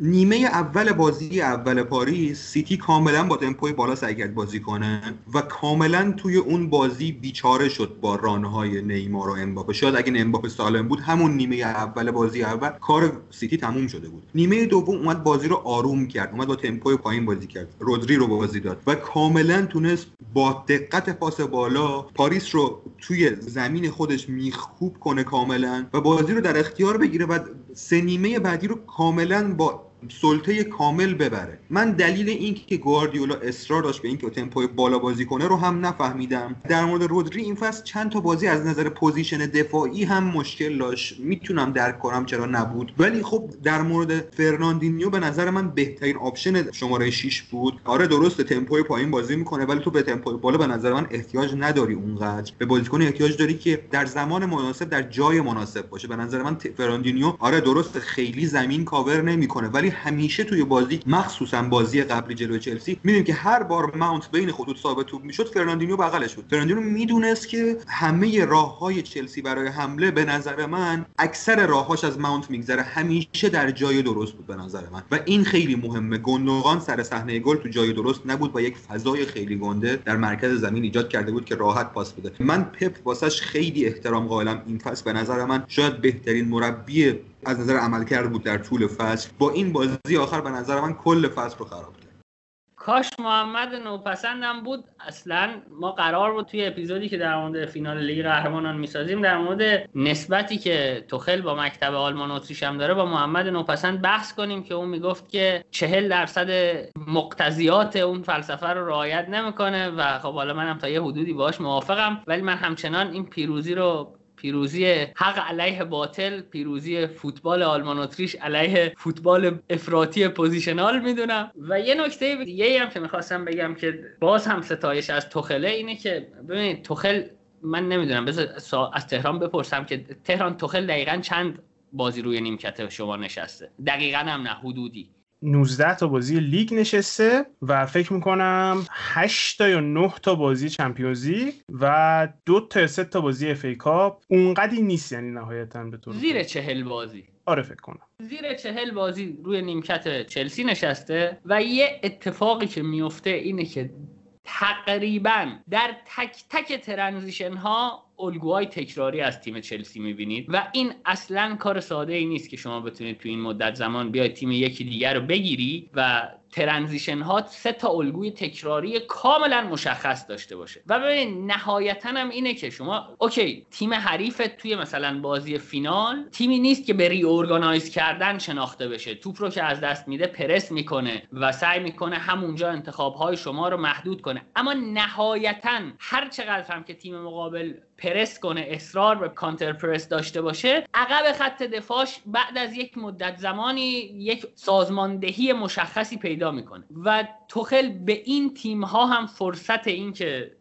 نیمه اول بازی اول پاریس سیتی کاملا با تمپوی بالا سعی کرد بازی کنه و کاملا توی اون بازی بیچاره شد با run های نیمار و امباپه. شاید اگه امباپه سالم بود همون نیمه اول بازی اول کار سیتی تموم شده بود. نیمه دوم اومد بازی رو آروم کرد اومد با تمپوی پایین بازی کرد رودری رو بازی داد و کاملا تونست با دقت پاس بالا پاریس رو توی زمین خودش میخکوب کنه کاملا و بازی رو در اختیار بگیره و سه نیمه بعدی رو کاملا با سلطه کامل ببره. من دلیل این که گواردیولا اصرار داشت به اینکه تمپوی بالا بازی کنه رو هم نفهمیدم. در مورد رودری این فصل چند تا بازی از نظر position دفاعی هم مشکل داشت. می‌تونم درک کنم چرا نبود. ولی خب در مورد فرناندینیو به نظر من بهترین option شماره 6 بود. آره درسته تمپوی پایین بازی می‌کنه ولی تو به تمپوی بالا به نظر من احتیاج نداری اونقدر. به بازیکن احتیاج داری که در زمان مناسب در جای مناسب باشه. به نظر من فرناندینیو آره درسته خیلی زمین کاور نمی‌کنه ولی همیشه توی بازی مخصوصا بازی قبلی جلوی چلسی می‌دونیم که هر بار ماونت بین خطوط صاحب توپ می‌شد فرناندینیو بغلش بود. فرناندینیو می‌دونست که همه راه های چلسی برای حمله به نظر من اکثر راههاش از ماونت میگذره. همیشه در جای درست بود به نظر من. و این خیلی مهمه. گوندوغان سر صحنه گل تو جای درست نبود و یک فضای خیلی گنده در مرکز زمین ایجاد کرده بود که راحت پاس بده. من پپ واسش خیلی احترام قائلم این فصل. به نظر من شاید بهترین مربی از نظر عملکرد بود در طول فصل. با این بازی آخر به نظر من کل فصل رو خراب کرد. کاش محمد نوپسندم بود. اصلا ما قرار بود توی اپیزودی که در مورد فینال لیگ قهرمانان می‌سازیم در مورد نسبتی که توخل با مکتب آلمان اتریش هم داره با محمد نوپسند بحث کنیم که اون می‌گفت که چهل درصد مقتضیات اون فلسفه رو رعایت نمی‌کنه و خب حالا منم تا یه حدودی باش موافقم ولی من همچنان این پیروزی رو پیروزی حق علیه باطل پیروزی فوتبال آلمان اتریش علیه فوتبال افراطی positional می‌دونم. و یه نکته دیگه هم که می‌خواستم بگم که باز هم ستایش از توخله اینه که ببینید توخل من نمی‌دونم بذار از تهران بپرسم که تهران توخل دقیقا چند بازی روی نیمکت شما نشسته؟ دقیقا هم نه حدودی. 19 تا بازی لیگ نشسته و فکر می‌کنم 8 تا یا 9 تا بازی چمپیونز لیگ و دو تا یا سه تا بازی FA Cup. اونقدی نیست یعنی نهایتا به طور زیر چهل بازی. آره فکر کنم. زیر چهل بازی روی نیمکت چلسی نشسته و یه اتفاقی که میفته اینه که تقریبا در تک تک transition ها الگوهای تکراری از تیم چلسی می‌بینید و این اصلا کار ساده ای نیست که شما بتونید تو این مدت زمان بیاید تیم یکی دیگر رو بگیری و transition ها سه تا الگوی تکراری کاملا مشخص داشته باشه. و ببین نهایتا هم اینه که شما OK تیم حریفت توی مثلا بازی فینال تیمی نیست که به reorganize کردن شناخته بشه. توپ رو که از دست میده پرس می‌کنه و سعی می‌کنه همونجا انتخاب های شما رو محدود کنه. اما نهایتا هر چقدر هم که تیم مقابل پرس کنه اصرار به counter press داشته باشه عقب خط دفاعش بعد از یک مدت زمانی یک سازماندهی مشخصی پیدا می‌کنه. و توخل به این تیم ها هم فرصت این که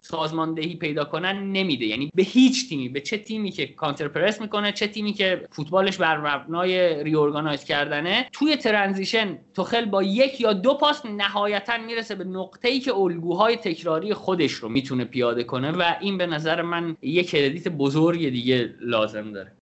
سازماندهی پیدا کنن نمیده. یعنی به هیچ تیمی به چه تیمی که counter press می‌کنه چه تیمی که فوتبالش بر مبنای reorganize کردنه توی transition توخل با یک یا دو پاس نهایتا می‌رسه به نقطه ای که الگوهای تکراری خودش رو می‌تونه پیاده کنه و این به نظر من یک credit بزرگ دیگه لازم داره.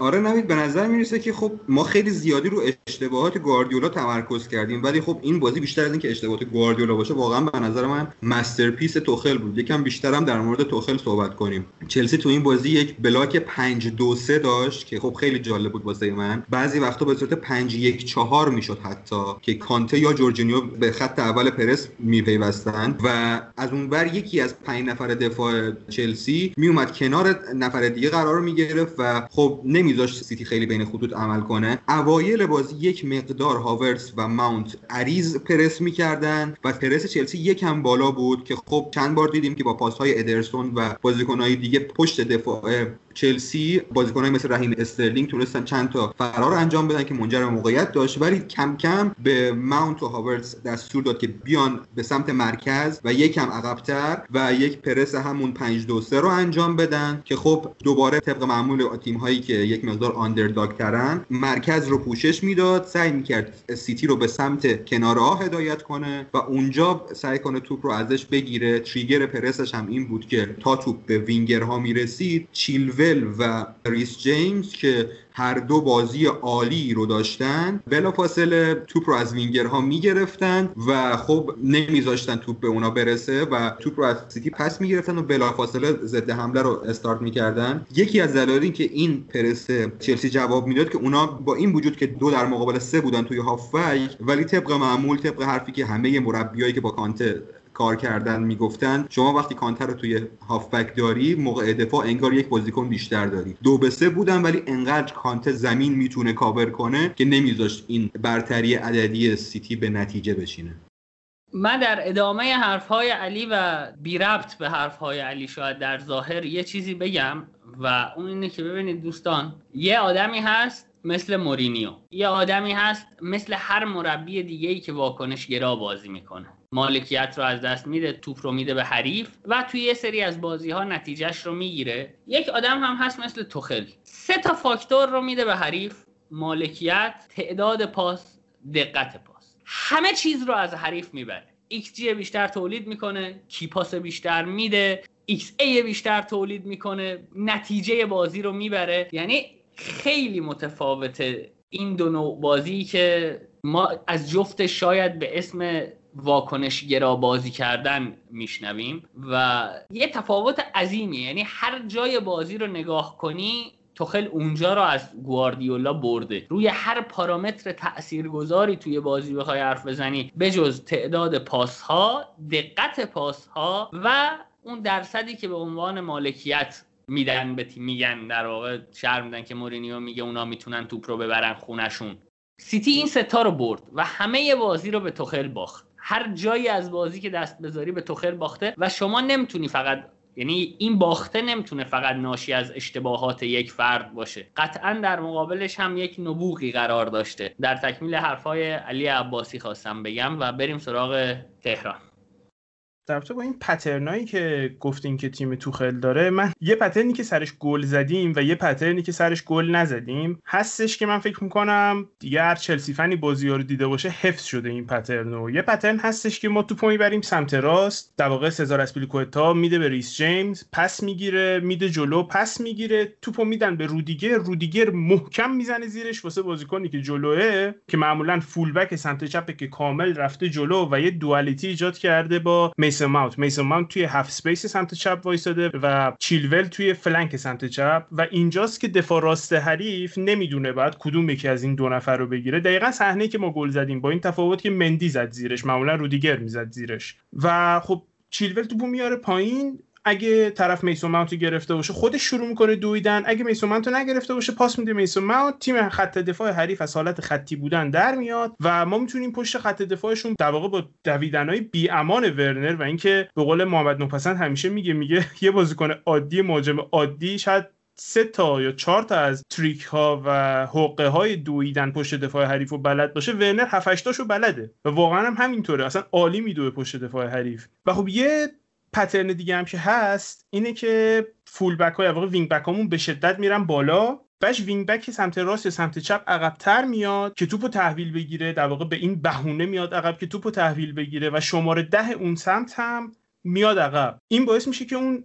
آره نوید به نظر می‌رسه که خب ما خیلی زیادی رو اشتباهات گواردیولا تمرکز کردیم ولی خب این بازی بیشتر از اینکه اشتباهات گواردیولا باشه واقعا به نظر من masterpiece توخل بود. یکم بیشتر هم در مورد توخل صحبت کنیم. چلسی تو این بازی یک block 5 2 3 داشت که خب خیلی جالب بود واسه من. بعضی وقتا به صورت 5 1 4 می‌شد حتی که کانته یا جورجینیو به خط اول پرس میپیوستند و از اونور یکی از 5 نفر دفاع چلسی میومد کنار نفر دیگه قرار می‌گرفت و خب نمیذاشت سیتی خیلی بین خطوط عمل کنه. اوایل بازی یک مقدار هاورتس و ماونت عریض پرس می‌کردن و پرس چلسی یکم بالا بود که خب چند بار دیدیم که با پاس های ادرسون و بازیکنهای دیگه پشت دفاع چلسی بازیکنای مثل رحیم استرلینگ تونستن چند تا فرار انجام بدن که منجر به موقعیت داشت ولی کم کم به ماونت و هاورتس دستور داد که بیان به سمت مرکز و یکم عقبتر و یک پرس همون 5 2 3 رو انجام بدن که خب دوباره طبق معمول تیم هایی که یک مقدار underdog ترن مرکز رو پوشش می‌داد سعی می‌کرد سیتی رو به سمت کناره ها هدایت کنه و اونجا سعی کنه توپ رو ازش بگیره. trigger پرسش هم این بود که تا توپ به وینگرها می‌رسید چیلول و ریس جیمز که هر دو بازی عالی رو داشتن بلافاصله توپ رو از وینگرها می‌گرفتن و خب نمیذاشتن توپ به اونا برسه و توپ رو از سیتی پس می‌گرفتن و بلافاصله ضد حمله رو استارت می‌کردن. یکی از دلایل که این پرس چلسی جواب می‌داد که اونا با این وجود که دو در مقابل سه بودن توی هافبک ولی طبق معمول طبق حرفی که همه مربیایی که با کانته کار کردن می‌گفتن شما وقتی کانته رو توی هافبک داری موقع دفاع انگار یک بازیکن بیشتر داری. دو به سه بودن ولی انقدر کانته زمین می‌تونه کاور کنه که نمیذاشت این برتری عددی سیتی به نتیجه بشینه من در ادامه حرفهای علی و بی ربط به حرفهای علی شاید در ظاهر یه چیزی بگم و اون اینه که ببینید دوستان یه آدمی هست مثل مورینیو. یه آدمی هست مثل هر مربی دیگه ای که واکنش گرا بازی می‌کنه. مالکیت رو از دست میده توپ رو میده به حریف و توی یه سری از بازی ها نتیجهش رو می‌گیره. یک آدم هم هست مثل توخل. سه تا فاکتور رو میده به حریف. مالکیت تعداد پاس دقت پاس. همه چیز رو از حریف می‌بره. ایکس جی بیشتر تولید می‌کنه key pass بیشتر میده xA بیشتر تولید می‌کنه نتیجه بازی رو می‌بره. یعنی خیلی متفاوته این دو نوع بازی که ما از جفت شاید به اسم واکنش گرا بازی کردن میشنویم و یه تفاوت عظیمی یعنی هر جای بازی رو نگاه کنی توخل اونجا رو از گواردیولا برده. روی هر پارامتر تاثیرگذاری توی بازی بخوای حرف بزنی بجز تعداد پاس ها دقت پاس ها و اون درصدی که به عنوان مالکیت میدن به تیم میگن در واقع شهر میدن که مورینیو میگه اونا می‌تونن توپ رو ببرن خونشون سیتی این ستا رو برد و همه بازی رو به توخل باخت. هر جایی از بازی که دست بذاری به توخل باخته و شما نمی‌تونی فقط یعنی این باخته نمی‌تونه فقط ناشی از اشتباهات یک فرد باشه. قطعا در مقابلش هم یک نبوغی قرار داشته. در تکمیل حرفای علی عباسی خواستم بگم و بریم سراغ تهران. در با این pattern ایی که گفتین که تیم توخل داره من یه pattern ی که سرش گل زدیم و یه pattern ی که سرش گل نزدیم هستش که من فکر می‌کنم دیگه هر چلسی فنی بازی رو دیده باشه حفظ شده این pattern یه pattern هستش که ما توپو می‌بریم سمت راست در واقع سزار آسپیلیکوئتا میده به ریس جیمز پس می‌گیره میده جلو پس می‌گیره توپو میدن به رودیگر رودیگر محکم می‌زنه زیرش واسه بازیکنی که جلوه که معمولا fullback سمت چپه که کامل رفته جلو و یه duality ایجاد کرده با میسن ماونت میسن ماونت توی half space سمت چپ وایساده و چیلول توی flank سمت چپ. و اینجاست که دفاع راست حریف نمی‌دونه بعد کدوم یکی از این دو نفر رو بگیره. دقیقا صحنه که ما گل زدیم با این تفاوت که مندی زد زیرش معمولا رودیگر می‌زد زیرش. و خب چیلول توپو میاره پایین. اگه طرف میسون ماونت گرفته باشه خودش شروع می‌کنه دویدن. اگه میسون ماونت نگرفته باشه پاس میده میسون ماونت. تیم خط دفاع حریف از حالت خطی بودن در میاد و ما می‌تونیم پشت خط دفاعشون در واقع با دویدنهای بی امان ورنر و اینکه به قول محمد نوپسند همیشه میگه میگه یه بازیکن عادی مهاجم عادی شاید سه تا یا چهار تا از trick ها و حقه های دویدن پشت دفاع حریف و بلد باشه. ورنر 7 تاشو بلده و واقعا هم همینطوره. اصلا عالی میدوه پشت دفاع حریف. و خب یه pattern دیگه هم که هست اینه که full back های واقع wing back به شدت میرن بالا. بعدش wing back سمت راست یا سمت چپ عقبتر میاد که توپو تحویل بگیره. در واقع به این بهونه میاد عقب که توپو تحویل بگیره و شماره ده اون سمت هم میاد عقب. این باعث میشه که اون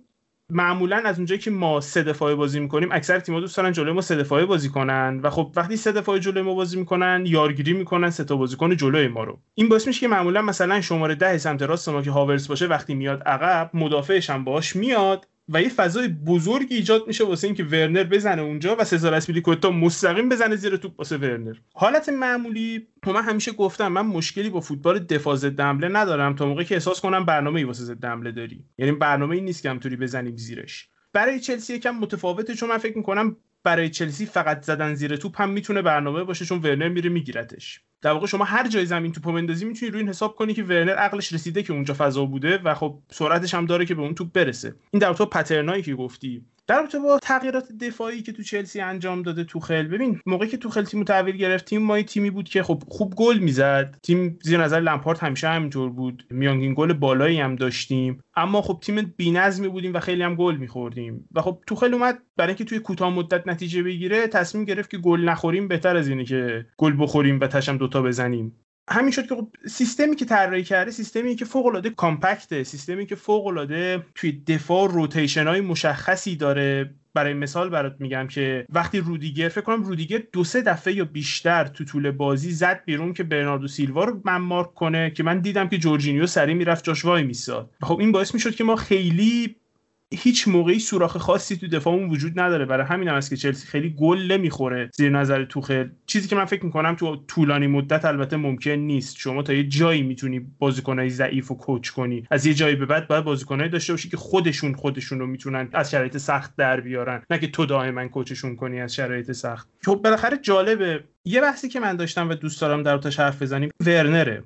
معمولا از اونجایی که ما سه دفاعه بازی می‌کنیم اکثر تیم‌ها دوست دارن جلوی ما سه دفاعه بازی کنن. و خب وقتی سه دفاعه جلوی ما بازی می‌کنن یارگیری می‌کنن سه تا بازیکن جلوی ما رو. این باعث میشه که معمولا مثلا شماره ده سمت راست ما که هاورس باشه وقتی میاد عقب مدافعش هم باش میاد. و یه فضای بزرگی ایجاد میشه واسه اینکه ورنر بزنه اونجا و سزار اسپیلیکوتا مستقیم بزنه زیر توپ واسه ورنر. حالت معمولی من همیشه گفتم من مشکلی با فوتبال دفاع ضد ندارم تا موقعی که احساس کنم برنامه‌ای واسه ضد حمله داری. یعنی برنامه‌ای نیست که همطوری بزنیم زیرش. برای چلسی یکم متفاوته چون من فکر می‌کنم برای چلسی فقط زدن زیر توپ هم می‌تونه برنامه باشه چون ورنر میره میگیرتش در واقع شما هر جای زمین توپو بندازی می‌تونی روی این حساب کنی که ورنر عقلش رسیده که اونجا فضا بوده و خب سرعتش هم داره که به اون توپ برسه. این در تو پترنایی که گفتی. در رابطه با تغییرات دفاعی که تو چلسی انجام داده توخل ببین موقعی که توخل تیم تحویل گرفت تیم ما تیمی بود که خب خوب گل می‌زد. تیم زیر نظر لمپارت همیشه همینطور بود. میانگین گل بالایی هم داشتیم. اما خب تیم بی‌نظمی بودیم و خیلی هم گل میخوردیم. و خب توخل اومد برای اینکه توی کوتاه مدت نتیجه بگیره تصمیم گرفت که گل نخوریم بهتر از اینه که گل بخوریم و تشم دوتا بزنیم. همین شد که خب سیستمی که طراحی کرده سیستمی که فوق العاده کامپکته سیستمی که فوق العاده توی دفاع روتیشن های مشخصی داره. برای مثال برات میگم که وقتی رودیگر فکر کنم رودیگر دو سه دفعه یا بیشتر تو طول بازی زد بیرون که برناردو سیلوا رو من مارک کنه که من دیدم که جورجینیو سری می‌رفت جاش وای میساد. خب این باعث می‌شد که ما خیلی هیچ موقعی سوراخ خاصی تو دفاعمون وجود نداره. برای همین هم است که چلسی خیلی گل نمی‌خوره زیر نظر توخل. چیزی که من فکر می‌کنم تو طولانی مدت البته ممکن نیست. شما تا یه جایی می‌تونی بازیکنای ضعیف و کوچ کنی. از یه جایی به بعد باید بازیکنایی داشته باشی که خودشون خودشون رو می‌تونن از شرایط سخت در بیارن. نه که تو دائما کوچشون کنی از شرایط سخت. خب بالاخره جالبه. یه بحثی که من داشتم و دوست دارم در حرف بزنیم ورنره.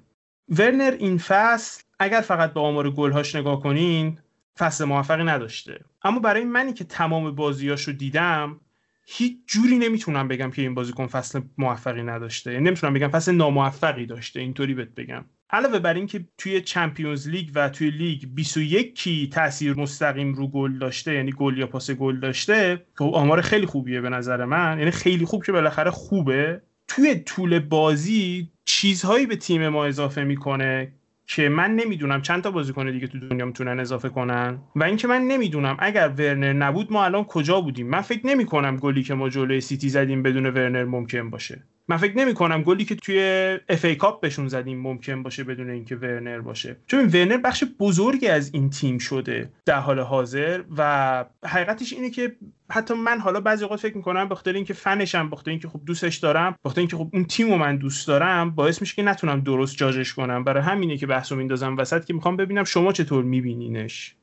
ورنر این فصل اگر فقط به آمار گلهاش نگاه کنین فصل موفقی نداشته. اما برای منی که تمام بازیاشو دیدم هیچ جوری نمی‌تونم بگم که این بازیکن فصل موفقی نداشته. نمی‌تونم بگم فصل ناموفقی داشته اینطوری بهت بگم. علاوه بر اینکه توی چمپیونز لیگ و توی لیگ 21 کی تاثیر مستقیم رو گل داشته یعنی گل یا پاس گل داشته خب آمار خیلی خوبیه به نظر من. یعنی خیلی خوب که بالاخره خوبه. توی طول بازی چیزهایی به تیم ما اضافه می‌کنه که من نمی‌دونم چند تا بازیکن دیگه تو دنیا می‌تونن اضافه کنن. و اینکه من نمی‌دونم اگر ورنر نبود ما الان کجا بودیم؟ من فکر نمی کنم گلی که ما جلوی سیتی زدیم بدون ورنر ممکن باشه. من فکر نمی کنم گلی که توی FA Cup بهشون زدیم ممکن باشه بدون اینکه ورنر باشه. چون ورنر بخش بزرگی از این تیم شده در حال حاضر و حقیقتش اینه که حتی من حالا بعضی اوقات فکر می‌کنم به اینکه فنشم به اینکه خب دوستش دارم به اینکه خب اون تیم من دوست دارم باعث میشه که نتونم درست جاجش کنم. برای همینه که بحثو میندازم وسط که می‌خوام ببینم شما چطور میبینینش.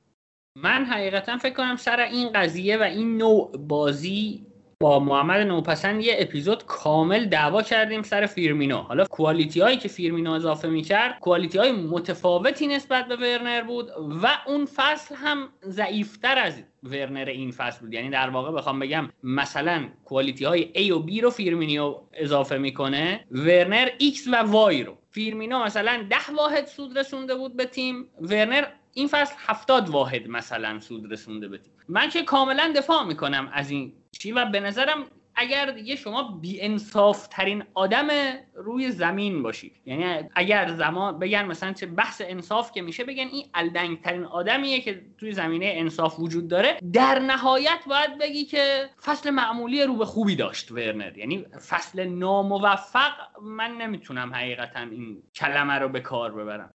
من حقیقتا فکر کنم سر این قضیه و این نوع بازی با محمد نوپسند یه اپیزود کامل دعوا کردیم سر فیرمینو. حالا کوالیتی هایی که فیرمینو اضافه می‌کرد کوالیتی های متفاوتی نسبت به ورنر بود و اون فصل هم ضعیفتر از ورنر این فصل بود. یعنی در واقع بخوام بگم مثلا quality های A و B رو فیرمینو اضافه می‌کنه ورنر X و Y رو. فیرمینو مثلا ده واحد سود رسونده بود به تیم ورنر این فصل هفتاد واحد مثلا سود رسونده به تیم. من که کاملا دفاع می‌کنم از این چی و به نظرم اگر دیگه شما بی انصاف ترین آدم روی زمین باشید یعنی اگر زمان بگن مثلا چه بحث انصاف که میشه بگن این الدنگ ترین آدمیه که توی زمینه انصاف وجود داره. در نهایت باید بگی که فصل معمولی رو به خوبی داشت ورنر. یعنی فصل ناموفق من نمی‌تونم حقیقتا این کلمه رو به کار ببرم.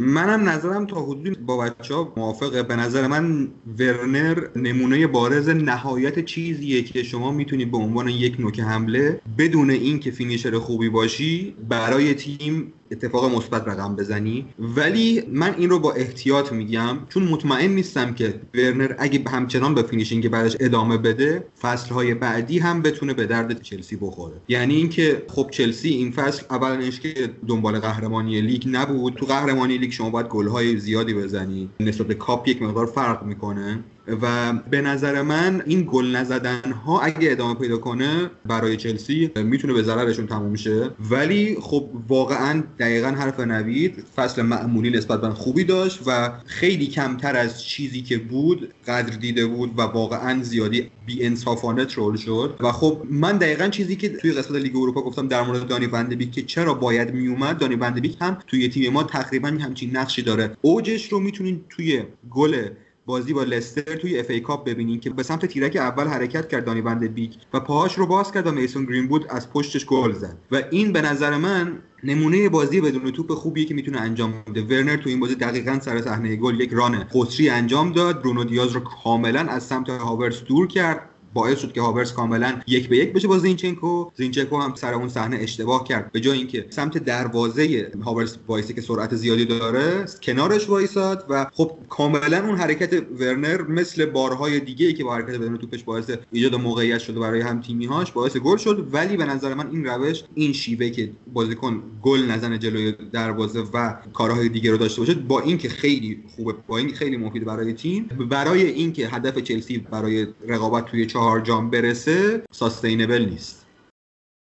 منم نظرم تا حدودی با بچه ها موافقه. به نظر من ورنر نمونه بارز نهایت چیزیه که شما می‌تونید به عنوان یک نوک حمله بدون اینکه finisher خوبی باشی برای تیم اتفاق مثبت رقم بزنی. ولی من این رو با احتیاط میگم چون مطمئن نیستم که ورنر اگه همچنان به finishing بدش ادامه بده فصلهای بعدی هم بتونه به درد چلسی بخوره. یعنی اینکه خب چلسی این فصل اولش که دنبال قهرمانی لیگ نبود. تو قهرمانی لیگ شما باید گلهای زیادی بزنی. نسبت کاپ یک مقدار فرق می‌کنه. و به نظر من این گل نزدن ها اگه ادامه پیدا کنه برای چلسی می‌تونه به ضررشون تموم شه. ولی خب واقعا دقیقا حرف نوید فصل معمولی نسبت به خوبی داشت و خیلی کمتر از چیزی که بود قدر دیده بود و واقعا زیادی بی انصافانه ترول شد. و خب من دقیقا چیزی که توی قسمت لیگ اروپا گفتم در مورد دانی بندبیک که چرا باید میومد دانی بندبیک هم توی تیم ما تقریبا همچین نقشی داره. اوجش رو می‌تونین توی گل بازی با لستر توی FA Cup ببینین که به سمت تیرک اول حرکت کرد دانی فن د بیک و پاهاش رو باز کرد و میسون گرین بود از پشتش گل زد. و این به نظر من نمونه بازی بدون توپ خوبیه که می‌تونه انجام بده. ورنر تو این بازی دقیقا سر صحنه گل یک run خاصی انجام داد. روبن دیاز رو کاملا از سمت هاورس دور کرد. باعث شد که هاورس کاملا یک به یک بشه با زینچنکو. زینچنکو هم سر اون صحنه اشتباه کرد. به جای اینکه سمت دروازه هاورس وایسی که سرعت زیادی داره کنارش وایساد و خب کاملا اون حرکت ورنر مثل بارهای دیگه ای که با حرکت بدون توپش باعث ایجاد موقعیت شده برای هم تیمیهاش باعث گل شد. ولی به نظر من این روش این شیوه که بازیکن گل نزنه جلوی دروازه و کارهای دیگه رو داشته باشه با اینکه خیلی خوبه با این خیلی مفید برای تیم. برای اینکه هدف چلسی برای رقابت توی چهار جام برسه ساستینبل نیست.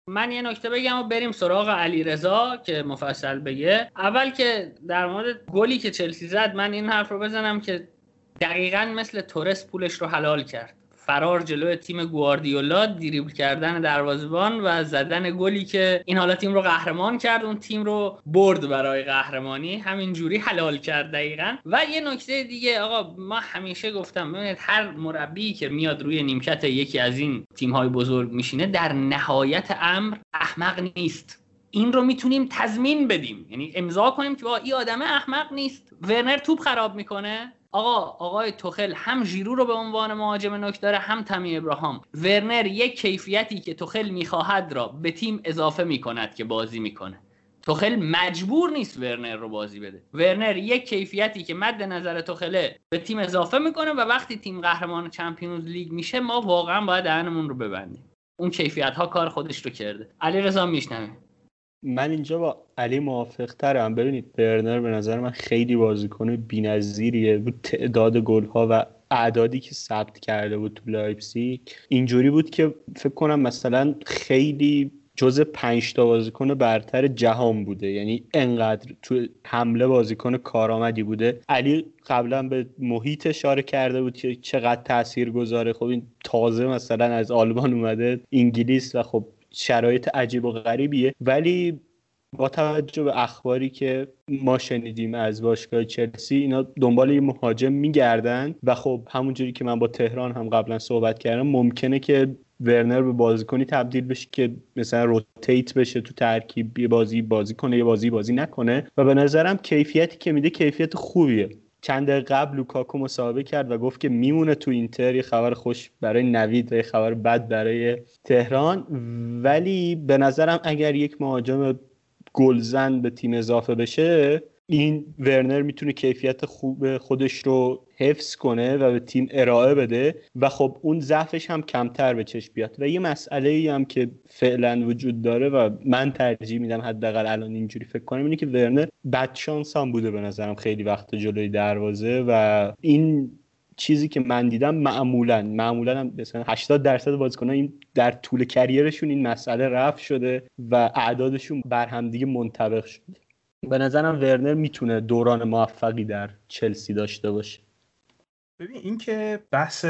من یه نکته بگم و بریم سراغ علی رضا که مفصل بگه. اول که در مورد گلی که چلسی زد من این حرف رو بزنم که دقیقا مثل تورس پولش رو حلال کرد. فرار جلوی تیم گواردیولا دریبل کردن دروازبان و زدن گلی که این حالا تیم رو قهرمان کرد اون تیم رو برد برای قهرمانی. همین جوری حلال کرد دقیقا. و یه نکته دیگه آقا ما همیشه گفتم ببینید هر مربی که میاد روی نیمکت یکی از این تیم های بزرگ میشینه در نهایت امر احمق نیست. این رو می‌تونیم تضمین بدیم. یعنی امضا کنیم که با این آدم احمق نیست. ورنر توپ خراب می‌کنه. آقا آقای توخل هم ژیرو رو به عنوان مهاجم نوک داره هم تمی ابراهام. ورنر یک کیفیتی که توخل می‌خواهد را به تیم اضافه می‌کند که بازی می‌کنه. توخل مجبور نیست ورنر رو بازی بده. ورنر یک کیفیتی که مد نظر توخله به تیم اضافه می‌کنه و وقتی تیم قهرمان چمپیونز لیگ میشه ما واقعا باید دهنمون رو ببندیم. اون کیفیت ها کار خودش رو کرده. علی رضا میشنویم من اینجا با علی موافق ترم ببینید ورنر به نظر من خیلی بازیکن بی‌نظیریه. بود تعداد گل‌ها و اعدادی که ثبت کرده بود تو لایپزیگ. اینجوری بود که فکر کنم مثلا خیلی جز پنج تا بازیکن برتر جهان بوده. یعنی انقدر تو حمله بازیکن کارآمدی بوده. علی قبلا به محیط اشاره کرده بود که چقدر تاثیر گذاره خب این تازه مثلا از آلمان اومده انگلیس و خب شرایط عجیب و غریبیه. ولی با توجه به اخباری که ما شنیدیم از باشگاه چلسی اینا دنبال یه مهاجم میگردن و خب همونجوری که من با تهران هم قبلا صحبت کردم ممکنه که ورنر به بازیکنی تبدیل بشه که مثلا روتیت بشه تو ترکیب یه بازی بازی کنه یه بازی بازی نکنه. و به نظرم کیفیتی که میده کیفیت خوبیه. چند قبل لوکاکو مصاحبه کرد و گفت که میمونه تو اینتر یه خبر خوش برای نوید و یه خبر بد برای تهران. ولی به نظرم اگر یک مهاجم گلزن به تیم اضافه بشه این ورنر می‌تونه کیفیت خوب خودش رو حفظ کنه و به تیم ارائه بده و خب اون ضعفش هم کمتر به چشم بیاد. و یه مسئله ای هم که فعلا وجود داره و من ترجیح میدم حداقل الان اینجوری فکر کنم اینه که ورنر بد شانس هم بوده به نظرم خیلی وقت جلوی دروازه و این چیزی که من دیدم معمولا معمولا هم مثلا 80 درصد بازیکنان این در طول کریرشون این مسئله رفع شده و اعدادشون بر همدیگه منطبق شده. به نظرم ورنر می‌تونه دوران موفقی در چلسی داشته باشه. ببین این که بحث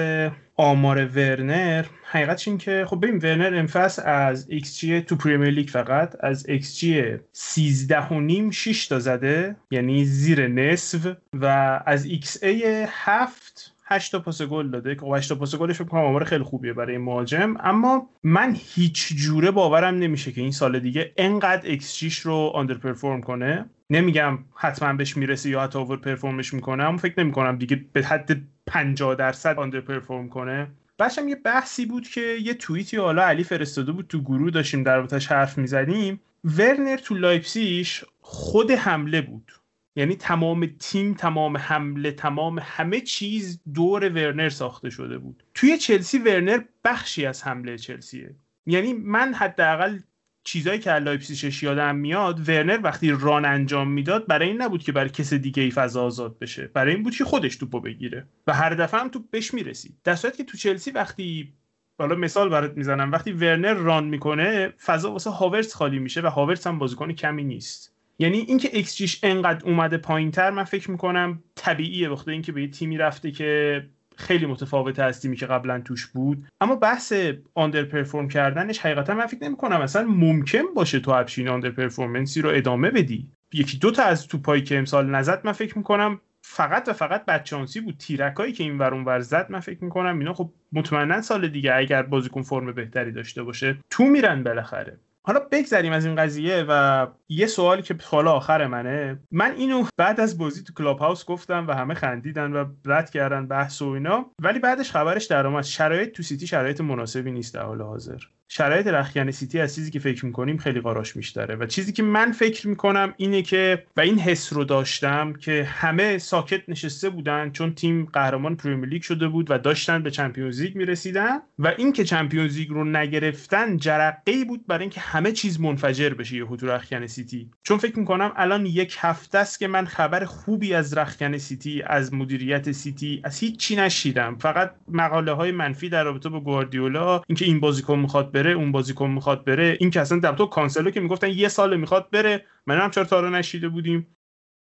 آمار ورنر حقیقتش این که خب ببین ورنر امفصل از جی تو پریمیر لیگ فقط از جی 13 و نیم 6 تا زده یعنی زیر نصف و از ای 7 8 تا پاس گل داده که 8 تا پاس گلش فکر کنم آمار خیلی خوبیه برای مهاجم. اما من هیچ جوره باورم نمیشه که این سال دیگه انقدر xG رو underperform کنه. نمیگم حتما بهش می‌رسه یا حتی overperform ش می‌کنه اما فکر نمی‌کنم دیگه به حد 50 درصد underperform کنه. بعدشم یه بحثی بود که یه توییتی حالا علی فرستاده بود تو گروه داشتیم داشتیم حرف می‌زدیم. ورنر تو لایپزیگ خود حمله بود. یعنی تمام تیم تمام حمله تمام همه چیز دور ورنر ساخته شده بود. توی چلسی ورنر بخشی از حمله چلسیه. یعنی من حداقل چیزایی که لایپزیگش یادم میاد ورنر وقتی run انجام می‌داد برای این نبود که برای کس دیگه ای فضا آزاد بشه. برای این بود که خودش توپو بگیره. و هر دفعه هم توپ بهش می‌رسید. در صورتی که تو چلسی وقتی حالا مثال برات می‌زنم وقتی ورنر run می‌کنه فضا واسه هاورس خالی میشه و هاورس هم بازیکن کمی نیست. یعنی اینکه ایکس جیش انقدر اومده پایینتر من فکر می‌کنم طبیعیه بخاطر اینکه به یه تیمی رفته که خیلی متفاوته از تیمی که قبلا توش بود. اما بحث underperform کردنش حقیقتا من فکر نمی‌کنم. اصلا ممکن باشه تو همچین underperformance ی رو ادامه بدی. یکی دو تا از توپایی که امسال نزد من فکر می‌کنم فقط و فقط بدشانسی بود. تیرکایی که این ور زد من فکر می‌کنم اینا خب مطمئنا سال دیگه اگر بازیکن فرم بهتری داشته باشه تو میرن بالاخره. حالا بگذریم از این قضیه و یه سوالی که حالا آخر منه. من اینو بعد از بازی تو کلاب‌هاوس گفتم و همه خندیدن و رد کردن بحث و اینا ولی بعدش خبرش در اومد. شرایط تو سیتی شرایط مناسبی نیست در حال حاضر. شرایط رختکن سیتی از چیزی که فکر می‌کنیم خیلی قاراش میشتره و چیزی که من فکر می‌کنم اینه که و این حس رو داشتم که همه ساکت نشسته بودن چون تیم قهرمان پریمیر لیگ شده بود و داشتن به چمپیونز لیگ می‌رسیدن و اینکه چمپیونز لیگ رو نگرفتن جرقه ای بود برای اینکه همه چیز منفجر بشه یه تو رختکن سیتی. چون فکر می‌کنم الان یک هفته است که من خبر خوبی از رختکن سیتی از مدیریت سیتی از هیچ چی نشنیدم. فقط مقاله های منفی در رابطه با گواردیولا اینکه این بازیکن می‌خواد بره اون بازیکن می‌خواد بره. این که اصلا در تو کانسلو که می‌گفتن یه سال می‌خواد بره. من هم چرا تا نشیده بودیم.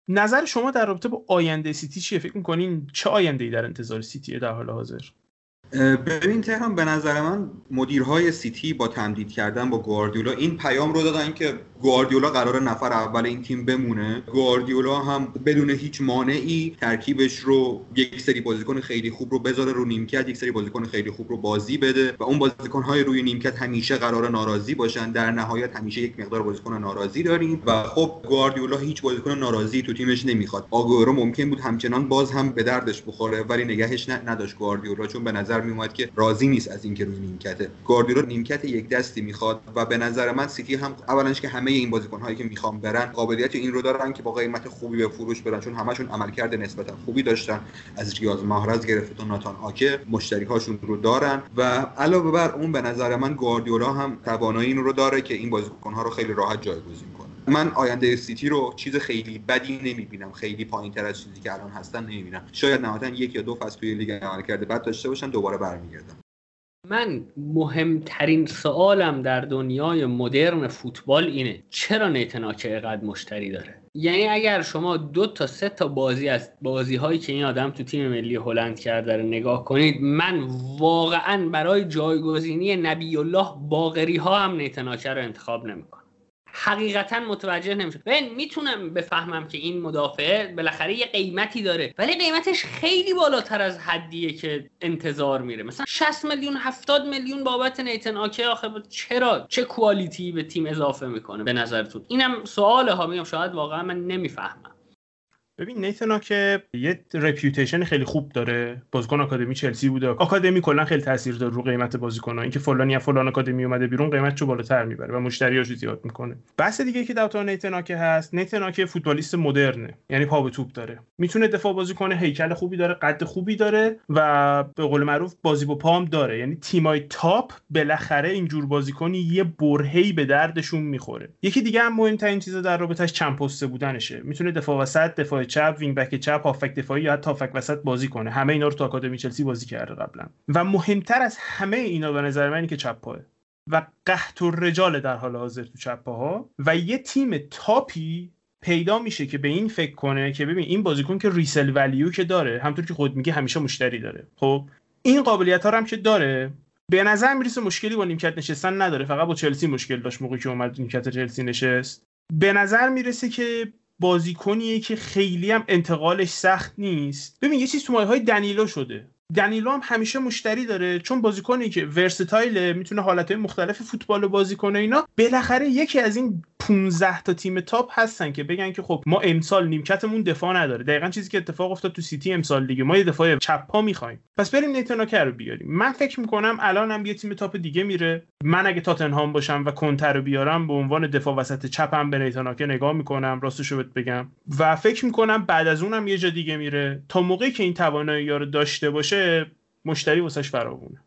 نظر شما در رابطه با آینده سیتی چیه؟ فکر می‌کنین چه آینده ای در انتظار سیتیه در حال حاضر؟ ببین تهران به نظر من مدیرهای سیتی با تمدید کردن با گواردیولا این پیام رو دادن که گواردیولا قرار نفر اول این تیم بمونه. گواردیولا هم بدون هیچ مانعی ترکیبش رو یک سری بازیکن خیلی خوب رو بذاره رو نیمکت یک سری بازیکن خیلی خوب رو بازی بده و اون بازیکن‌های روی نیمکت همیشه قرار ناراضی باشن. در نهایت همیشه یک مقدار بازیکن ناراضی داریم و خب گواردیولا هیچ بازیکن ناراضی تو تیمش نمی‌خواد. آگورو ممکن بود همچنان باز هم به دردش بخوره ولی نگهش نداشت گواردیولا چون به نظر میومد که راضی نیست از اینکه روی نیمکته گواردیولا نیمکت یک دستی می‌خواد و به نظر من سیتی هم اولش که همه این بازیکن هایی که می‌خوام برن قابلیت این رو دارن که با قیمت خوبی به فروش برن چون همشون عملکرد نسبتا خوبی داشتن. از ریاض ماهرز گرفته تا ناتان آکه مشتری هاشون رو دارن و علاوه بر اون به نظر من گواردیولا هم توانایی این رو داره که این بازیکن ها رو خیلی راحت جایگزین من آینده سیتی رو چیز خیلی بدی نمی‌بینم. خیلی پایین تر از چیزی که الان هستن نمی‌بینم. شاید نهایتا یک یا دو فصل توی لیگ عمل کرده بعد داشته باشن دوباره برمیگردم من مهمترین سوالم در دنیای مدرن فوتبال اینه چرا نیتناکه قد مشتری داره؟ یعنی اگر شما دو تا سه تا بازی از بازی هایی که این آدم تو تیم ملی هلند کرده رو نگاه کنید من واقعا برای جایگزینی نبی الله باقری ها هم نیتناکه رو انتخاب نمی‌کنم. حقیقتا متوجه نمیشه ببین می‌تونم بفهمم که این مدافع بالاخره یه قیمتی داره ولی قیمتش خیلی بالاتر از حدیه که انتظار میره. مثلا 60 میلیون 70 میلیون بابت نیتن آکه آخه چرا؟ چه کوالیتی به تیم اضافه می‌کنه به نظرتون؟ اینم سواله ها میگم شاید واقعا من نمی‌فهمم. ببین نیتن آکه یه reputation خیلی خوب داره. بازیکن آکادمی چلسی بوده. آکادمی کلا خیلی تاثیر داره رو قیمت بازیکن‌ها اینکه فلانی از فلان آکادمی اومده بیرون قیمتشو بالاتر می‌بره و مشتریاشو زیاد می‌کنه. بحث دیگه که در نیتن آکه هست نیتن آکه فوتبالیست مدرنه. یعنی پا به توپ داره. می‌تونه دفاع بازی کنه هیکل خوبی داره قد خوبی داره و به قول معروف بازی با پام داره. یعنی تیمای top بالاخره اینجور بازیکنی یه برهه‌ای به دردشون می‌خوره. یکی دیگه هم مهمترین چیزا در رابطش چند پسته بودنشه. می‌تونه دفاع وسط دفاع چپ wing back چپ هافبک دفاعی یا حتی هافبک وسط بازی کنه. همه اینا رو تو آکادمی چلسی بازی کرده قبلا. و مهمتر از همه اینا به نظر من که چپ پاه و قحط الرجال در حال حاضر تو چپ پاها و یه تیم top ی پیدا میشه که به این فکر کنه که ببین این بازیکن که resale value که داره همطور که خود میگه همیشه مشتری داره. خب این قابلیت ها هم که داره به نظر می‌رسه مشکلی با نیمکت نشستن نداره. فقط با چلسی مشکل داشت موقعی که اومد نیمکت چلسی نشست. به نظر می‌رسه که بازیکنیه که خیلی هم انتقالش سخت نیست. ببین یه چیز تو مایه های دنیلو شده. دنیلو هم همیشه مشتری داره. چون بازیکنی که versatile می‌تونه حالتهای مختلف فوتبال بازی کنه اینا بالاخره یکی از این 15 تا تیم top هستن که بگن که خب ما امسال نیمکتمون دفاع نداره. دقیقا چیزی که اتفاق افتاد تو سیتی امسال دیگه. ما یه دفاع چپ پا می‌خوایم. پس بریم نیتن آکه رو بیاریم. من فکر می‌کنم الان هم یه تیم top دیگه میره. من اگه تاتنهام باشم و کنته رو بیارم به عنوان دفاع وسط چپم به نیتن آکه نگاه می‌کنم. راستشو بهت بگم. و فکر می‌کنم بعد از اونم یه جا دیگه میره. تا موقعی که این توانایی رو داشته باشه مشتری واسش فراوونه.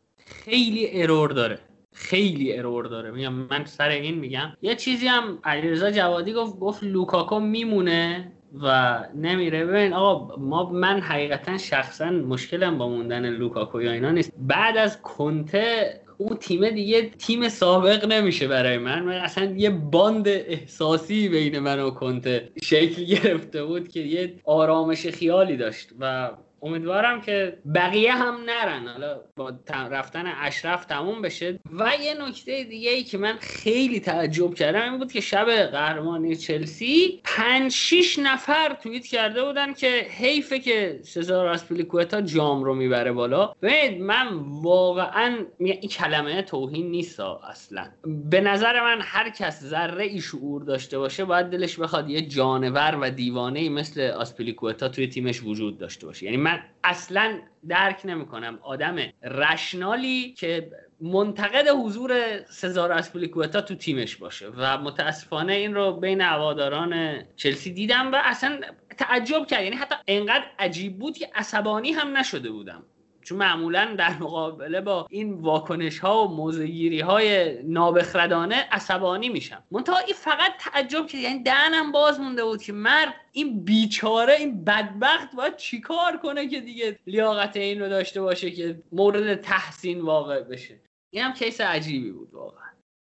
خیلی error داره. خیلی error داره. میگم من سر این میگم. یه چیزی هم علیرضا جوادی گفت گفت لوکاکو میمونه و نمیره. ببین آقا ما من حقیقتا شخصا مشکلم با موندن لوکاکو یا اینا نیست. بعد از کنته اون تیم دیگه تیم سابق نمیشه برای من. من اصلا یه bond احساسی بین من و کنته شکل گرفته بود که یه آرامش خیالی داشت و امیدوارم که بقیه هم نرن. حالا با رفتن اشرف تموم بشه. و یه نکته دیگه ای که من خیلی تعجب کردم این بود که شب قهرمانی چلسی پنج شیش نفر توییت کرده بودن که حیفه که سزار اسپلیکوتا جام رو می‌بره بالا. ببینید من واقعا این کلمه توهین نیست اصلا. به نظر من هر کس ذره ای شعور داشته باشه باید دلش بخواد یه جانور و دیوانه مثل آسپلیکوتا توی تیمش وجود داشته باشه. یعنی من اصلا درک نمی‌کنم. آدم رشنالی که منتقد حضور سزار اسپلیکوتا تو تیمش باشه. و متاسفانه این رو بین هواداران چلسی دیدم و اصلا تعجب کرد یعنی حتی انقدر عجیب بود که عصبانی هم نشده بودم. چون معمولا در مقابله با این واکنش ها و موزگیری های نابخردانه عصبانی میشم. منتها این فقط تعجب کرد یعنی دهنم باز مونده بود که مرد این بیچاره این بدبخت باید چیکار کنه که دیگه لیاقت این رو داشته باشه که مورد تحسین واقع بشه. این هم کیس عجیبی بود واقعا.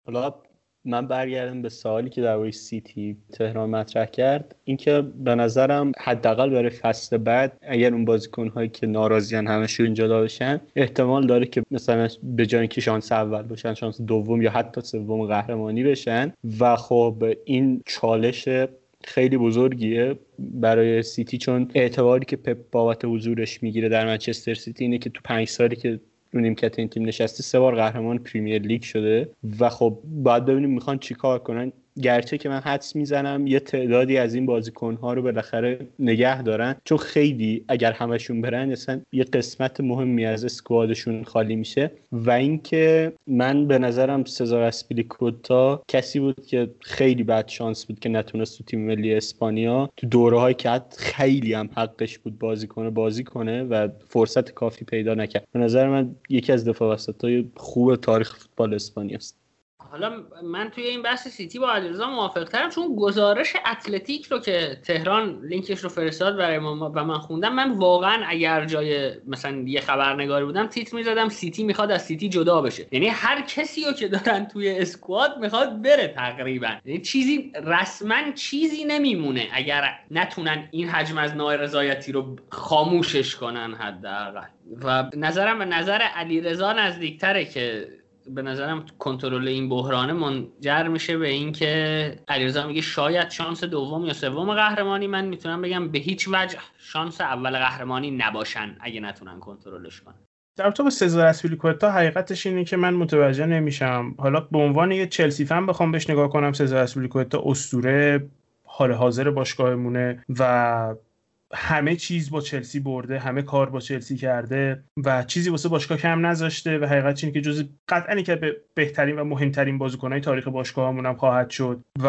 حالا من برگردم به سوالی که در سیتی تهران مطرح کرد. اینکه به نظرم حداقل برای فصل بعد اگر اون بازیکن هایی که ناراضیان همشون جدا بشن احتمال داره که مثلا به جای اینکه شانس اول باشن شانس دوم یا حتی سوم قهرمانی بشن. و خب این چالش خیلی بزرگیه برای سیتی چون اعتباری که پپ بابت حضورش می‌گیره در منچستر سیتی اینه که تو پنج سالی که نیمکت این تیم نشسته سه بار قهرمان پریمیر لیگ شده و خب باید ببینیم می‌خوان چیکار کنن. گرچه که من حدس می‌زنم یه تعدادی از این بازیکنها رو بالاخره نگه دارن. چون خیلی اگر همشون برن اصلا یه قسمت مهمی از squad شون خالی میشه. و اینکه من به نظرم سزار اسپیلیکوتا کسی بود که خیلی بد شانس بود که نتونست تو تیم ملی اسپانیا تو دوره های که خیلی هم حقش بود بازی کنه بازی کنه و فرصت کافی پیدا نکرد. به نظر من یکی از دفاع های خوب تاریخ فوتبال اسپانیا است حالا من توی این بحث سیتی با علیرضا موافق ترم چون گزارش اتلتیک رو که تهران لینکش رو فرستاد برای ما و من خوندم من واقعا اگر جای مثلا یه خبرنگاری بودم تیتر می‌زدم سیتی می‌خواد از سیتی جدا بشه. یعنی هر کسی رو که دارن توی squad می‌خواد بره تقریبا. یعنی چیزی رسما چیزی نمیمونه اگر نتونن این حجم از نارضایتی رو خاموشش کنن حداقل. و نظرم به نظر علیرضا نزدیکتره که به نظرم کنترل این بحرانه منجر میشه به اینکه علیرضا میگه شاید شانس دوم یا سوم قهرمانی. من می‌تونم بگم به هیچ وجه شانس اول قهرمانی نباشن اگه نتونن کنترلش کنن. در تو به سزار اسپیلیکوتا حقیقتش اینه که من متوجه نمیشم. حالا به عنوان یه چلسی فن بخوام بهش نگاه کنم سزار اسپیلیکوتا اسطوره حال حاضر باشگاهمونه و همه چیز با چلسی برده همه کار با چلسی کرده و چیزی واسه باشگاه کم نذاشته و حقیقت اینه که جز قطعا که به بهترین و مهمترین بازیکنهای تاریخ باشگاهمون هم خواهد شد. و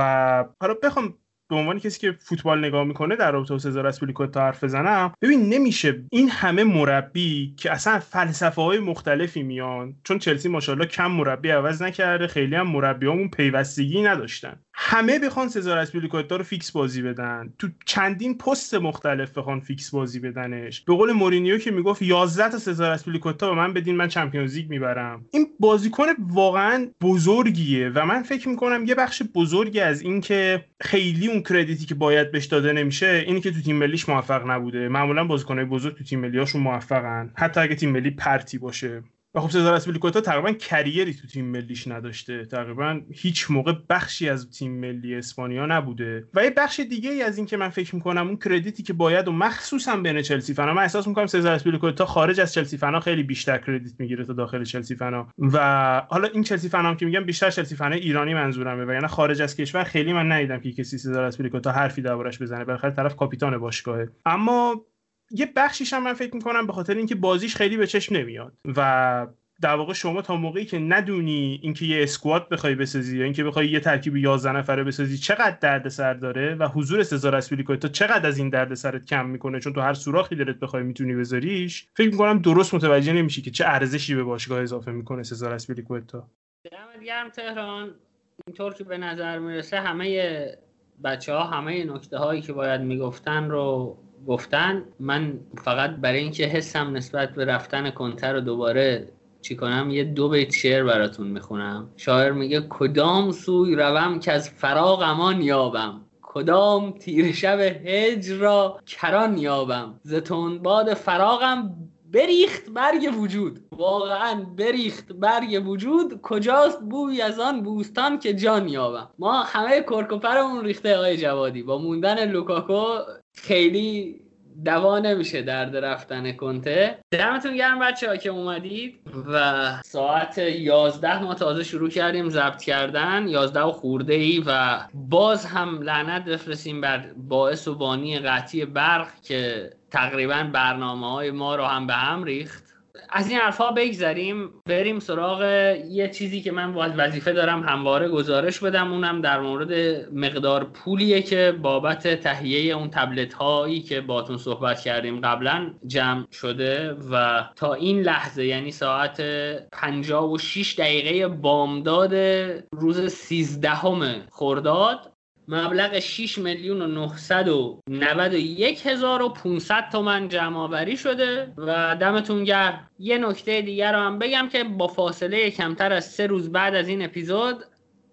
حالا بخوام به عنوان کسی که فوتبال نگاه می‌کنه در رابطه با سزار اسپلیکوتا حرف بزنم ببین نمیشه این همه مربی که اصلا فلسفه های مختلفی میان چون چلسی ماشاءالله کم مربی عوض نکرده خیلی هم مربیامون پیوستگی نداشتن. همه بخوان سزار اسپلیکوتا رو فیکس بازی بدن. تو چندین پست مختلف بخوان فیکس بازی بدنش. به قول مورینیو که می‌گفت 11 تا سزار اسپلیکوتا به من بدین من چمپیونز لیگ می‌برم. این بازیکن واقعا بزرگیه و من فکر می‌کنم یه بخش بزرگی از این که خیلی اون credit ی که باید بهش داده نمیشه اینی که تو تیم ملیش موفق نبوده. معمولا بازیکنای بزرگ تو تیم ملیاشون موفقن. حتی اگه تیم ملی پرتی باشه. و خب سزار اسپلیکوتا تقریبا career ی تو تیم ملیش نداشته. تقریبا هیچ موقع بخشی از تیم ملی اسپانیا نبوده. و یه بخش دیگه ای از این که من فکر می‌کنم اون credit ی که باید و مخصوصا بین چلسی فنا من احساس می‌کنم سزار اسپلیکوتا خارج از چلسی فنا خیلی بیشتر credit می‌گیره تا داخل چلسی فنا. و حالا این چلسی فنا که میگم بیشتر چلسی فنا ایرانی منظورمه و یعنی خارج از کشور خیلی من ندیدم که کسی سزار اسپلیکوتا حرفی دربارش بزنه. بالاخره طرف کاپیتان باشگاهه. اما یه بخشیش هم من فکر می‌کنم به خاطر اینکه بازیش خیلی به چشم نمیاد و در واقع شما تا موقعی که ندونی اینکه یه اسکواد بخوای بسازی یا اینکه بخوای یه ترکیب 11 نفره بسازی چقدر دردسر داره و حضور سزار اسپیلیکوتا چقدر از این دردسرت کم می‌کنه؟ چون تو هر سوراخی دلت بخوای می‌تونی بذاریش فکر می‌کنم درست متوجه نمیشی که چه ارزشی به باشگاه اضافه می‌کنه سزار اسپیلیکوتا گرم تهران. اینطور که به نظر می‌رسه همه بچه ها همه نکته هایی که باید می‌گفتن رو گفتن من فقط برای اینکه حسم نسبت به رفتن کنتر رو دوباره چی کنم یه دو بیت شعر براتون می‌خونم. شاعر میگه کدام سوی روم که از فراغ امان یابم؟ کدام تیر شب هجر را کران یابم؟ ز باد فراغم بریخت برگ وجود. واقعا بریخت برگ وجود کجاست بوی از آن بوستان که جان یابم؟ ما همه کرکوپرمون ریخته آقای جوادی. با موندن لوکاکو خیلی دوا نمیشه درد رفتن کنته. دمتون گرم بچه ها که اومدید و ساعت 11 ما تازه شروع کردیم ضبط کردن. 11 و خورده ای و باز هم لعنت بفرستیم بر باعث و بانی قطعی برق که تقریبا برنامه های ما رو هم به هم ریخت. از این حرفها بگذریم بریم سراغ یه چیزی که من وظیفه دارم همواره گزارش بدم. اونم در مورد مقدار پولیه که بابت تهیه اون تبلت هایی که باتون صحبت کردیم قبلا جمع شده و تا این لحظه یعنی ساعت 56 دقیقه بامداد روز 13 خرداد مبلغ 6 میلیون و 991 هزار و 500 تومن جمع آوری شده و دمتون گرم. یه نکته دیگر رو هم بگم که با فاصله کمتر از سه روز بعد از این اپیزود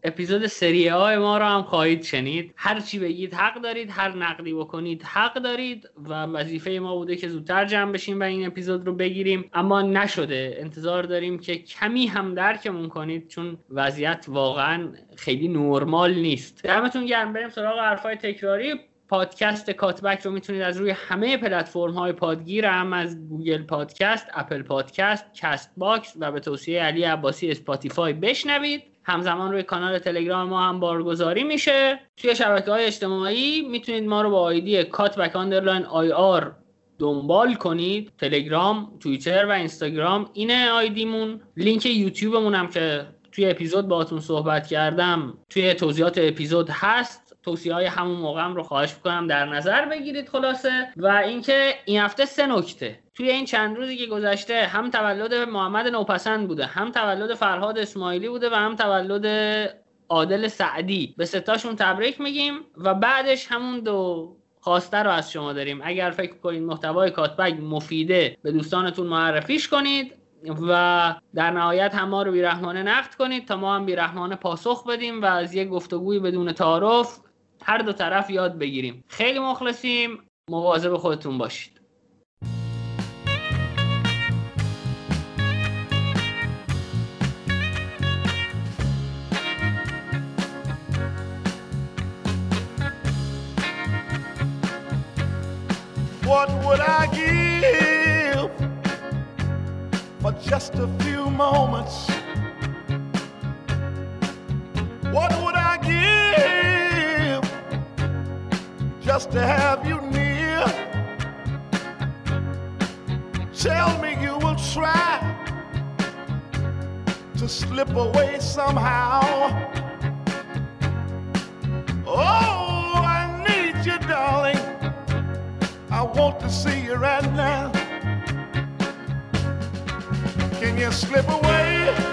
اپیزود سری آی ما رو هم خواهید شنید. هر چی بگید حق دارید هر نقدی بکنید حق دارید و وظیفه ما بوده که زودتر جمع بشیم و این اپیزود رو بگیریم. اما نشده. انتظار داریم که کمی هم درکمون کنید چون وضعیت واقعا خیلی نرمال نیست. دمتون گرم. بریم سراغ حرفای تکراری. پادکست کات‌بک رو می‌تونید از روی همه پلتفرم های پادگیر هم از گوگل پادکست، اپل پادکست، کست باکس و به توصیه علی عباسی اسپاتیفای بشنوید. همزمان روی کانال تلگرام ما هم بارگذاری میشه. توی شبکه های اجتماعی می‌تونید ما رو با ID کات‌بک underline IR دنبال کنید. تلگرام توییتر و اینستاگرام اینه آیدیمون لینک یوتیوبمون هم که توی اپیزود باهاتون صحبت کردم توی توضیحات اپیزود هست. توصیه های همون موقع رو خواهش می‌کنم در نظر بگیرید خلاصه. و اینکه این هفته سه نکته. توی این چند روزی که گذشته هم تولد محمد نوپسند بوده هم تولد فرهاد اسماعیلی بوده و هم تولد عادل سعدی. به ستاشون تبریک میگیم و بعدش همون دو خواسته رو از شما داریم. اگر فکر کنید محتوای کاتبگ مفیده به دوستانتون معرفیش کنید و در نهایت هم ما رو بیرحمانه نقد کنید تا ما هم بیرحمانه پاسخ بدیم و از یک گفتگوی بدون تعارف هر دو طرف یاد بگیریم. خیلی مخلصیم. مواظب خودتون باشید. What would I give for just a few moments? What would I just to have you near? Tell me you will try to slip away somehow. Oh, I need you, darling. I want to see you right now. Can you slip away?